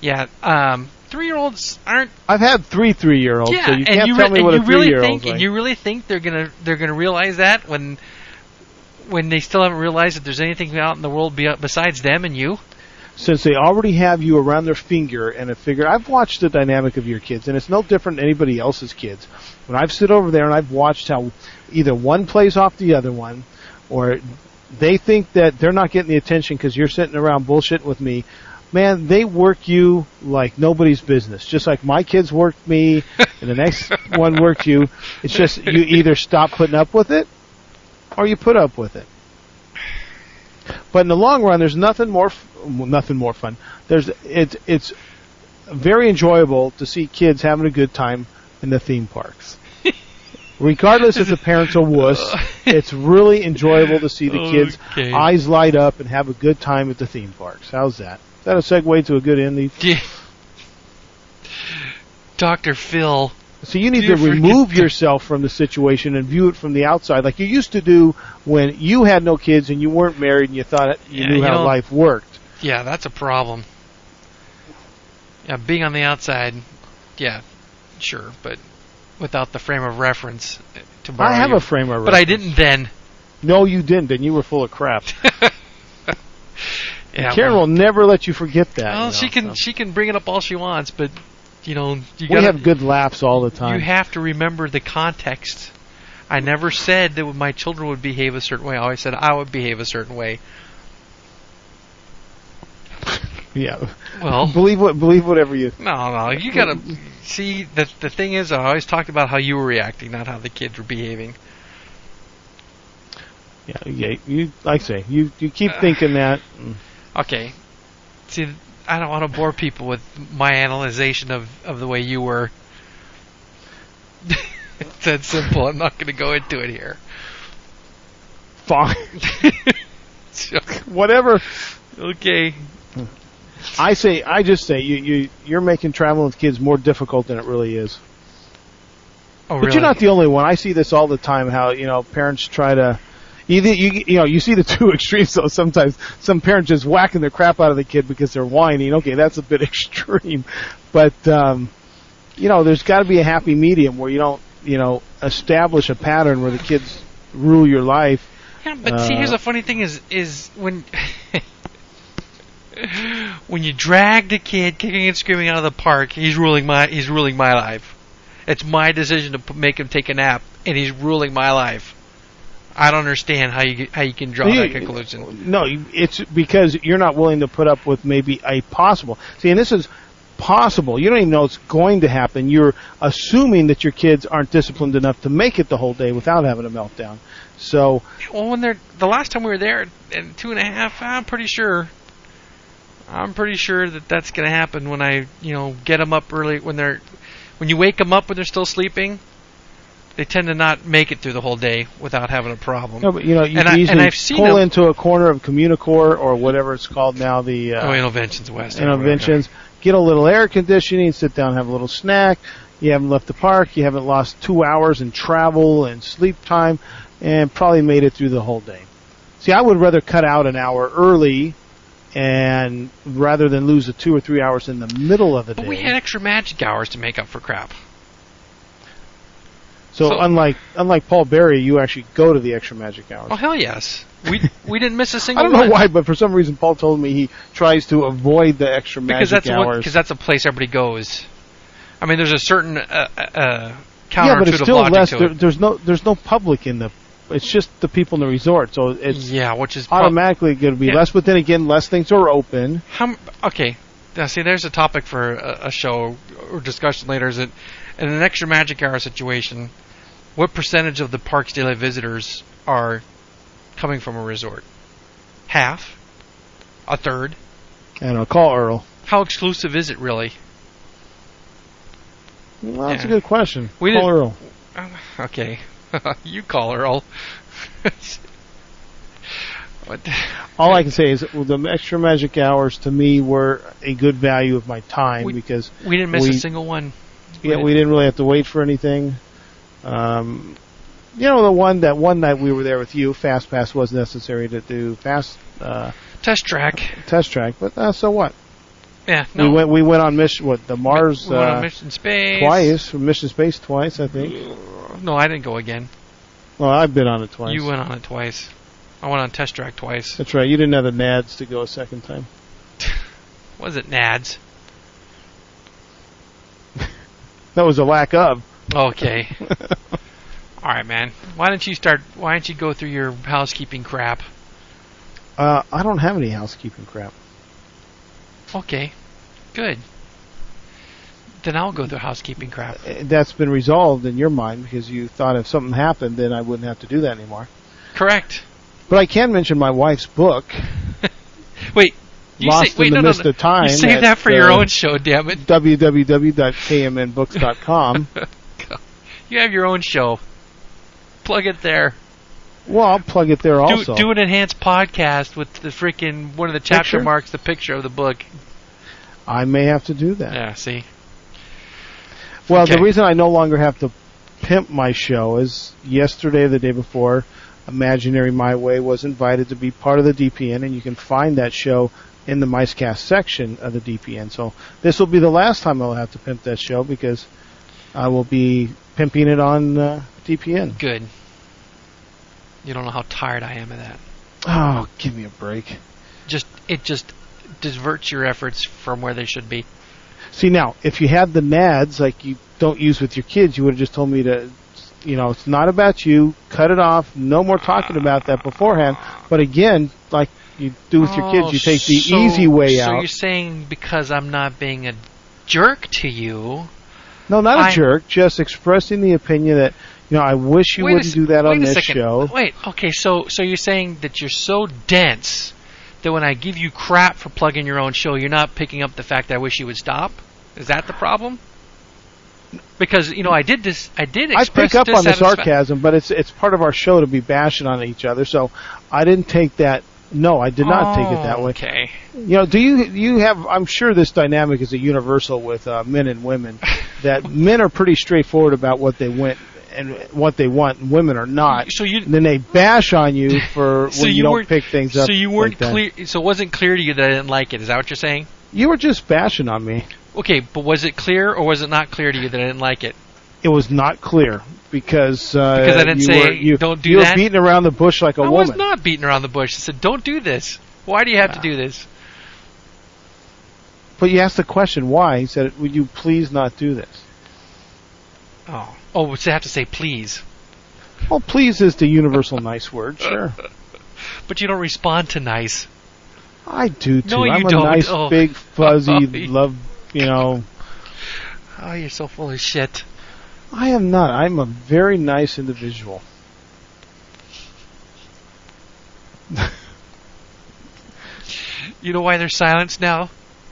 Yeah, um, three-year-olds aren't. I've had three three year olds, yeah, so you and can't you tell re- me what a really three year think, like. and you really think they're gonna they're gonna realize that when when they still haven't realized that there's anything out in the world be- besides them and you. Since they already have you around their finger and a figure, I've watched the dynamic of your kids, and it's no different than anybody else's kids. When I've stood over there and I've watched how either one plays off the other one, or they think that they're not getting the attention because you're sitting around bullshitting with me. Man, they work you like nobody's business. Just like my kids worked me, and the next one worked you. It's just you either stop putting up with it, or you put up with it. But in the long run, there's nothing more, f- nothing more fun. There's it's it's very enjoyable to see kids having a good time in the theme parks. Regardless if the parents are wuss, it's really enjoyable to see the kids' Okay. eyes light up and have a good time at the theme parks. How's that? That a segue to a good ending? Yeah. Dr. Phil. So you need to remove yourself from the situation and view it from the outside, like you used to do when you had no kids and you weren't married and you thought you Yeah, knew you how life worked. Yeah, that's a problem. Yeah, being on the outside, yeah, sure, but without the frame of reference uh, to borrow I have your- a frame of reference. But I didn't then. No, you didn't, and you were full of crap. Yeah, Karen well, will never let you forget that. well, you she can so. she can bring it up all she wants, but you know you We gotta, have good laughs all the time. You have to remember the context. I never said that my children would behave a certain way. I always said I would behave a certain way. yeah. Well, Believe what believe whatever you. no, no, you gotta see. The the thing is, I always talked about how you were reacting, not how the kids were behaving. Yeah, yeah. You like I say you you keep thinking that. Mm. Okay, see, I don't want to bore people with my analyzation of of the way you were. it's that simple. I'm not going to go into it here. Fine. Whatever. okay, I say I just say you you you're making traveling with kids more difficult than it really is. oh, really? But you're not the only one. I see this all the time. How you know parents try to. Either you you know you see the two extremes though. Sometimes some parents just whacking the crap out of the kid because they're whining. Okay, that's a bit extreme, but um, you know there's got to be a happy medium where you don't you know establish a pattern where the kids rule your life. Yeah, but see, here's Uh, the funny thing: is is when when you drag the kid kicking and screaming out of the park, he's ruling my he's ruling my life. It's my decision to make him take a nap, and he's ruling my life. I don't understand how you how you can draw that conclusion. No, it's because you're not willing to put up with maybe a possible. See, and this is possible. You don't even know it's going to happen. You're assuming that your kids aren't disciplined enough to make it the whole day without having a meltdown. So, Well, when they're the last time we were there at two and a half, I'm pretty sure. I'm pretty sure that that's going to happen when I, you know, get them up early when they're when you wake them up when they're still sleeping. They tend to not make it through the whole day without having a problem. no, but you know, you And can I- and easily I've seen pull them- into a corner of Communicore or whatever it's called now, the uh, oh, Innovations West. interventions. Get a little air conditioning, sit down, have a little snack. You haven't left the park. You haven't lost two hours in travel and sleep time, and probably made it through the whole day. See, I would rather cut out an hour early, and rather than lose the two or three hours in the middle of the But day. we had extra magic hours to make up for crap. So, so- unlike unlike Paul Berry, you actually go to the extra magic hours. Oh hell yes, we we didn't miss a single. I don't know one. why, but for some reason, Paul told me he tries to avoid the extra because magic that's hours. because that's a place everybody goes. I mean, there's a certain uh, uh, yeah, but it's still less. There, it. there's no there's no public in the. It's just the people in the resort, so it's yeah, which is prob- automatically going to be Yeah. less. But then again, less things are open. How, okay, now see, there's a topic for a, a show or discussion later. Is that in an extra magic hour situation, what percentage of the park's daily visitors are coming from a resort? Half, a third. And I'll call Earl. How exclusive is it really? Well, that's Yeah. a good question. We call Earl. Okay, you call Earl. what? All I can say is well, the extra magic hours to me were a good value of my time We- because We didn't miss We- a single one. yeah, we didn't really have to wait for anything. Um, you know, the one that one night we were there with you, Fast Pass was necessary to do fast uh, Test track. test track, but uh, so what? Yeah, no. We went we went on mission what the Mars We went on uh, Mission Space twice, Mission Space twice, I think. No, I didn't go again. Well, I've been on it twice. You went on it twice. I went on test track twice. That's right. You didn't have the nads to go a second time. Was it Nads? That was a lack of. Okay. All right, man. Why don't you start? Why don't you go through your housekeeping crap? Uh, I don't have any housekeeping crap. Okay. Good. Then I'll go through housekeeping crap. Uh, That's been resolved in your mind because you thought if something happened, then I wouldn't have to do that anymore. Correct. But I can mention my wife's book, Wait. You Lost say, wait, in the no, no, Mist no. of Time. You save that for your own show, damn it. www.kmnbooks.com. You have your own show. Plug it there. well, I'll plug it there Do, also. do an enhanced podcast with the freaking one of the chapter Picture? marks, the picture of the book. I may have to do that. Yeah, see. Well, Okay. the reason I no longer have to pimp my show is yesterday, the day before, Imaginary My Way was invited to be part of the DPN, and you can find that show in the Micecast section of the DPN. So this will be the last time I'll have to pimp that show because I will be pimping it on uh, DPN. Good. You don't know how tired I am of that. Oh, give me a break. Just it just diverts your efforts from where they should be. See now, if you had the nads like you don't use with your kids, you would have just told me to, you know, it's not about you. Cut it off. No more talking about that beforehand. But again, like you do with your kids, you take the Oh, so- easy way So out. So you're saying because I'm not being a jerk to you? No, not a jerk. Just expressing the opinion that you know I wish you wouldn't s- do that on a this second. show. Wait, okay, so so you're saying that you're so dense that when I give you crap for plugging your own show, you're not picking up the fact that I wish you would stop? Is that the problem? Because you know I did this. I did I pick up on the sarcasm, but it's it's part of our show to be bashing on each other. So I didn't take that. No, I did not take it that way. Okay. You know, do you you have? I'm sure this dynamic is a universal with uh, men and women. That men are pretty straightforward about what they want and what they want, and women are not. So you And then they bash on you for so when you, you don't pick things up. So you weren't like that. clear. So it wasn't clear to you that I didn't like it. Is that what you're saying? You were just bashing on me. Okay, but was it clear or was it not clear to you that I didn't like it? It was not clear because uh, Because I didn't you say, were, you, "Don't do you that"? were beating around the bush like a I woman. I was not beating around the bush. I said, "Don't do this. Why do you have to do this?" But you asked the question why. He said, "Would you please not do this?" Oh, oh, I have to say please, Well, please is the universal nice word. Sure, but you don't respond to nice. I do too. No, you I'm a don't. nice, Oh. big, fuzzy, love. You know, Oh, you're so full of shit. I am not. I'm a very nice individual. You know why there's silence now?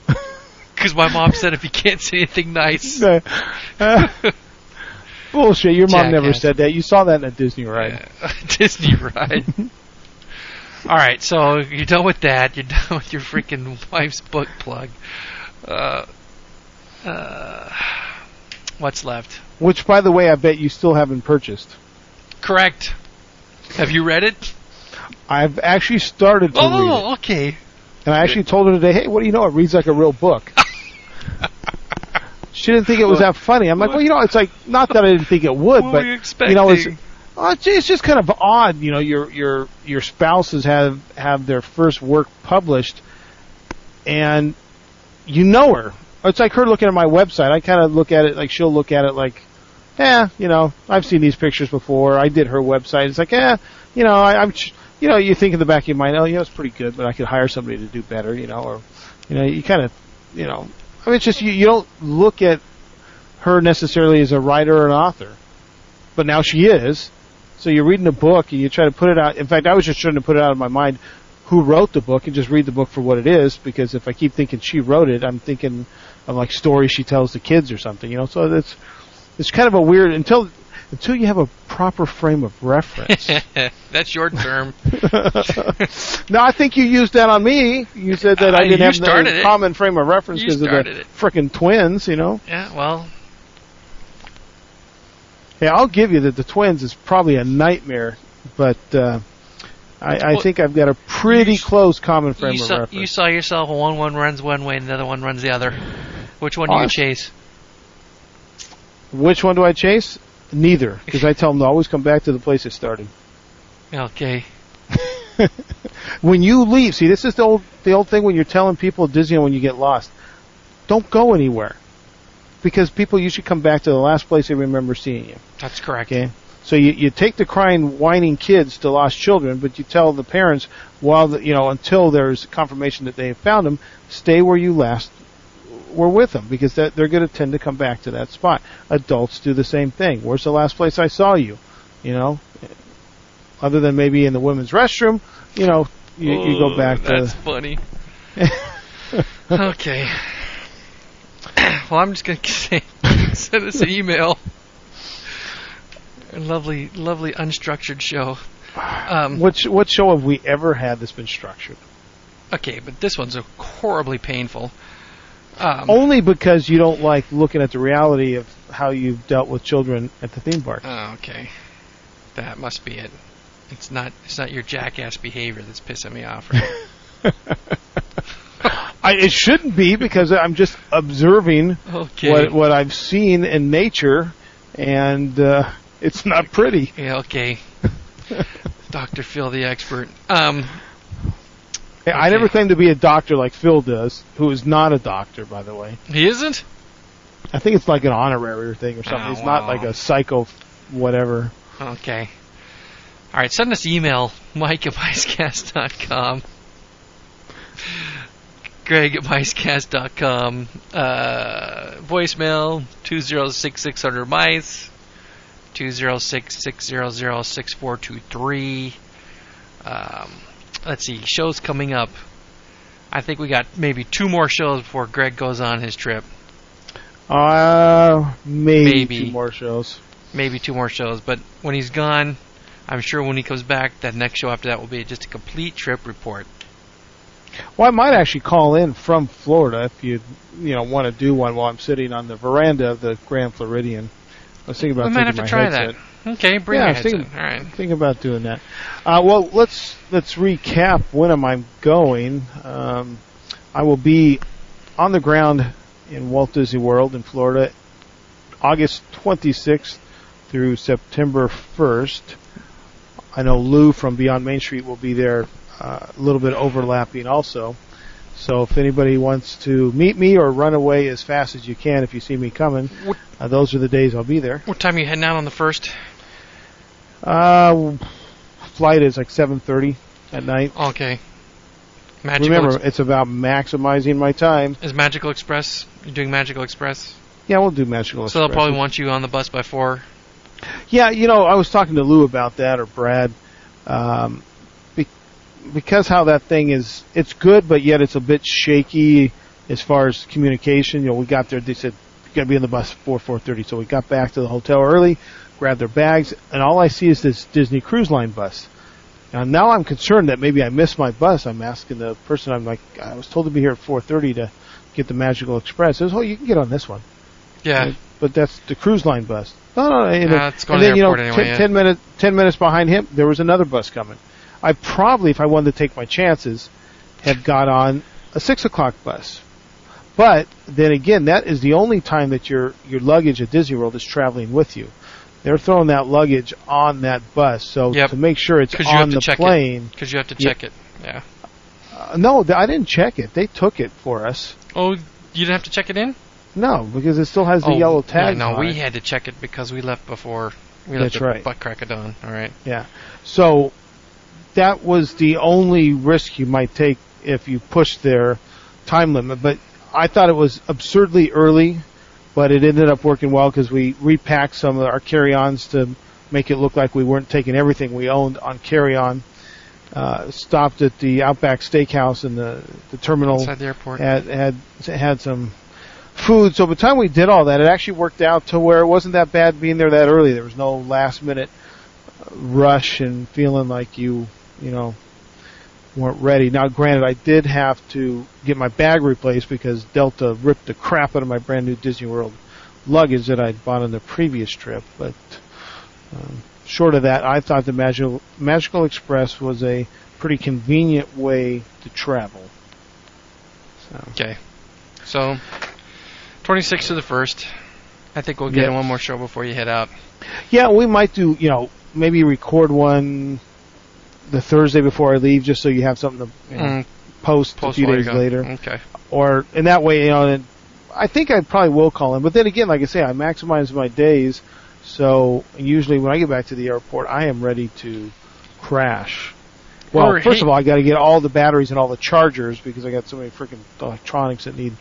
Because my mom said if you can't say anything nice, Uh, bullshit. Your mom never Jackass. said that. You saw that in a Disney ride. Disney ride. All right, so you're done with that. You're done with your freaking wife's book plug. Uh, uh, what's left? Which, by the way, I bet you still haven't purchased. Correct. Have you read it? I've actually started to oh, read. Oh, okay. And I actually told her today, hey, what do you know? It reads like a real book. she didn't think it was that funny. I'm like, well, you know, it's like, not that I didn't think it would, but, you you know, it's, oh, it's, it's just kind of odd, you know, your, your, your spouses have, have their first work published and you know her. It's like her looking at my website. I kind of look at it like she'll look at it like, eh, you know, I've seen these pictures before. I did her website. It's like, eh, you know, I, I'm, you know, you think in the back of your mind, oh, you know, it's pretty good, but I could hire somebody to do better, you know, or, you know, you kind of, you know, I mean, it's just you, you don't look at her necessarily as a writer or an author, but now she is. So you're reading a book and you try to put it out. In fact, I was just trying to put it out of my mind who wrote the book and just read the book for what it is because if I keep thinking she wrote it, I'm thinking of like stories she tells the kids or something, you know. So it's it's kind of a weird until until you have a proper frame of reference. That's your term. no, I think you used that on me. You said that Uh, I didn't have the common frame of reference because of the frickin' twins, you know. yeah, well, Yeah, I'll give you that the twins is probably a nightmare, but uh, I, I Well, think I've got a pretty close common frame of saw, reference. you saw yourself one one runs one way and the other one runs the other. Which one do you chase? Which one do I chase? Neither, because I tell them to always come back to the place it started. Okay. When you leave, see, this is the old the old thing when you're telling people at Disney when you get lost, don't go anywhere, because people usually come back to the last place they remember seeing you. That's correct. Okay. So you, you take the crying, whining kids to lost children, but you tell the parents, while the, you know, until there's confirmation that they have found them, stay where you last were with them, because that, they're going to tend to come back to that spot. Adults do the same thing. Where's the last place I saw you? You know, other than maybe in the women's restroom, you know, you, you go back That's to. That's funny. okay. well, I'm just gonna say, send us an email. A lovely, lovely unstructured show. Um, What sh- what show have we ever had that's been structured? okay, but this one's horribly painful. Um, Only because you don't like looking at the reality of how you've dealt with children at the theme park. Oh, okay. That must be it. It's not. It's not your jackass behavior that's pissing me off. Right? I, it shouldn't be because I'm just observing Okay. what what I've seen in nature, and uh, it's not pretty. Yeah. Okay. Dr. Phil, the expert. Um, Hey, I never claimed to be a doctor like Phil does, who is not a doctor, by the way. he isn't? I think it's like an honorary thing or something. Oh, He's not wow. like a psycho, whatever. Okay. All right, send us email, mike at micecast.com. Greg at micecast.com. Uh, voicemail 206 600 mice. 206 600 6423. Um, let's see, shows coming up. I think we got maybe two more shows before Greg goes on his trip. Uh, maybe, Maybe. two more shows. maybe two more shows. But when he's gone, I'm sure when he comes back, that next show after that will be just a complete trip report. Well, I might actually call in from Florida if you you know want to do one while I'm sitting on the veranda of the Grand Floridian. I was thinking about we might have to try headset. that. Okay, bring Yeah, thinking- All right. Think about doing that. Uh, well, let's let's recap. When am I going? Um, I will be on the ground in Walt Disney World in Florida, August 26th through September 1st. I know Lou from Beyond Main Street will be there, uh, a little bit overlapping also. So if anybody wants to meet me or run away as fast as you can if you see me coming, uh, those are the days I'll be there. What time are you heading out on the first? Uh, flight is like 7:30 at night. Okay. Magical Remember, Ex- it's about maximizing my time. is Magical Express? You're doing Magical Express? Yeah, we'll do Magical Express. So they'll probably want you on the bus by four. Yeah, you know, I was talking to Lou about that or Brad, um, be- because how that thing is, it's good, but yet it's a bit shaky as far as communication. You know, we got there, they said you got to be on the bus four four thirty, so we got back to the hotel early, grabbed their bags, and all I see is this Disney Cruise Line bus. And now I'm concerned that maybe I missed my bus. I'm asking the person. I'm like, I was told to be here at four thirty to get the Magical Express. Says, oh, you can get on this one Yeah. but that's the cruise line bus. No, no, no. And, Uh, it's going and to then the you know, airport anyway, ten, yeah. ten minutes, ten minutes behind him, there was another bus coming. I probably, if I wanted to take my chances, had got on a six o'clock bus. But then again, that is the only time that your your luggage at Disney World is traveling with you. They're throwing that luggage on that bus, so Yep. to make sure it's on the plane. Because you have to Yeah. check it. Yeah. Uh, no, I didn't check it. They took it for us. Oh, you didn't have to check it in? No, because it still has the oh, yellow tag. yeah, no, we it. had to check it because we left before. We left That's at right. butt crack of dawn. All right. Yeah. So that was the only risk you might take if you pushed their time limit. But I thought it was absurdly early, but it ended up working well because we repacked some of our carry-ons to make it look like we weren't taking everything we owned on carry-on. Uh, stopped at the Outback Steakhouse in the the terminal Inside the airport. had had had some food. So by the time we did all that, it actually worked out to where it wasn't that bad being there that early. There was no last minute rush and feeling like you you know weren't ready. Now, granted, I did have to get my bag replaced because Delta ripped the crap out of my brand new Disney World luggage that I'd bought on the previous trip. But um, short of that, I thought the Magical Magical Express was a pretty convenient way to travel. So. Okay. So, 26 to the first. I think we'll get in one more show before you head out. Yeah, we might do, you know, maybe record one the Thursday before I leave just so you have something to you know, Mm, post, a few days later. Okay. Or, in that way, you know, I think I probably will call in. But then again, like I say, I maximize my days. So usually when I get back to the airport, I am ready to crash. Well, Or first hey- of all, I got to get all the batteries and all the chargers because I got so many freaking electronics that need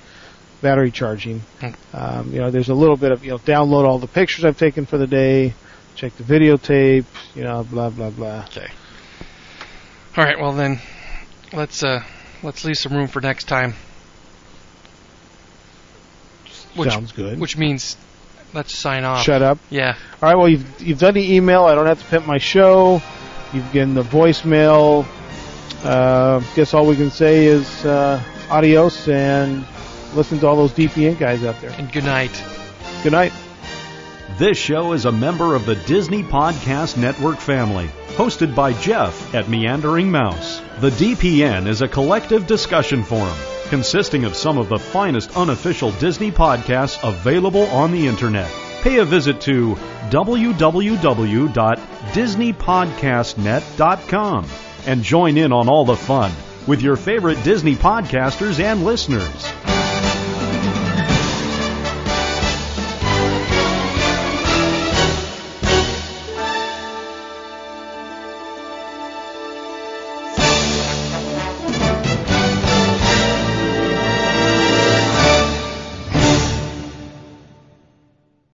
battery charging. Hmm. Um, you know, there's a little bit of you know, download all the pictures I've taken for the day, check the videotape, you know, blah blah blah. Okay. All right. Well then, let's uh let's leave some room for next time. Which Sounds good. which means let's sign off. Shut up. Yeah. All right. Well, you've you've done the email. I don't have to pimp my show. You've given the voicemail. Uh, guess all we can say is uh, adios and listen to all those DPN guys out there. And good night. Good night. This show is a member of the Disney Podcast Network family, hosted by Jeff at Meandering Mouse. The DPN is a collective discussion forum consisting of some of the finest unofficial Disney podcasts available on the internet. Pay a visit to www.disneypodcastnet.com and join in on all the fun with your favorite Disney podcasters and listeners.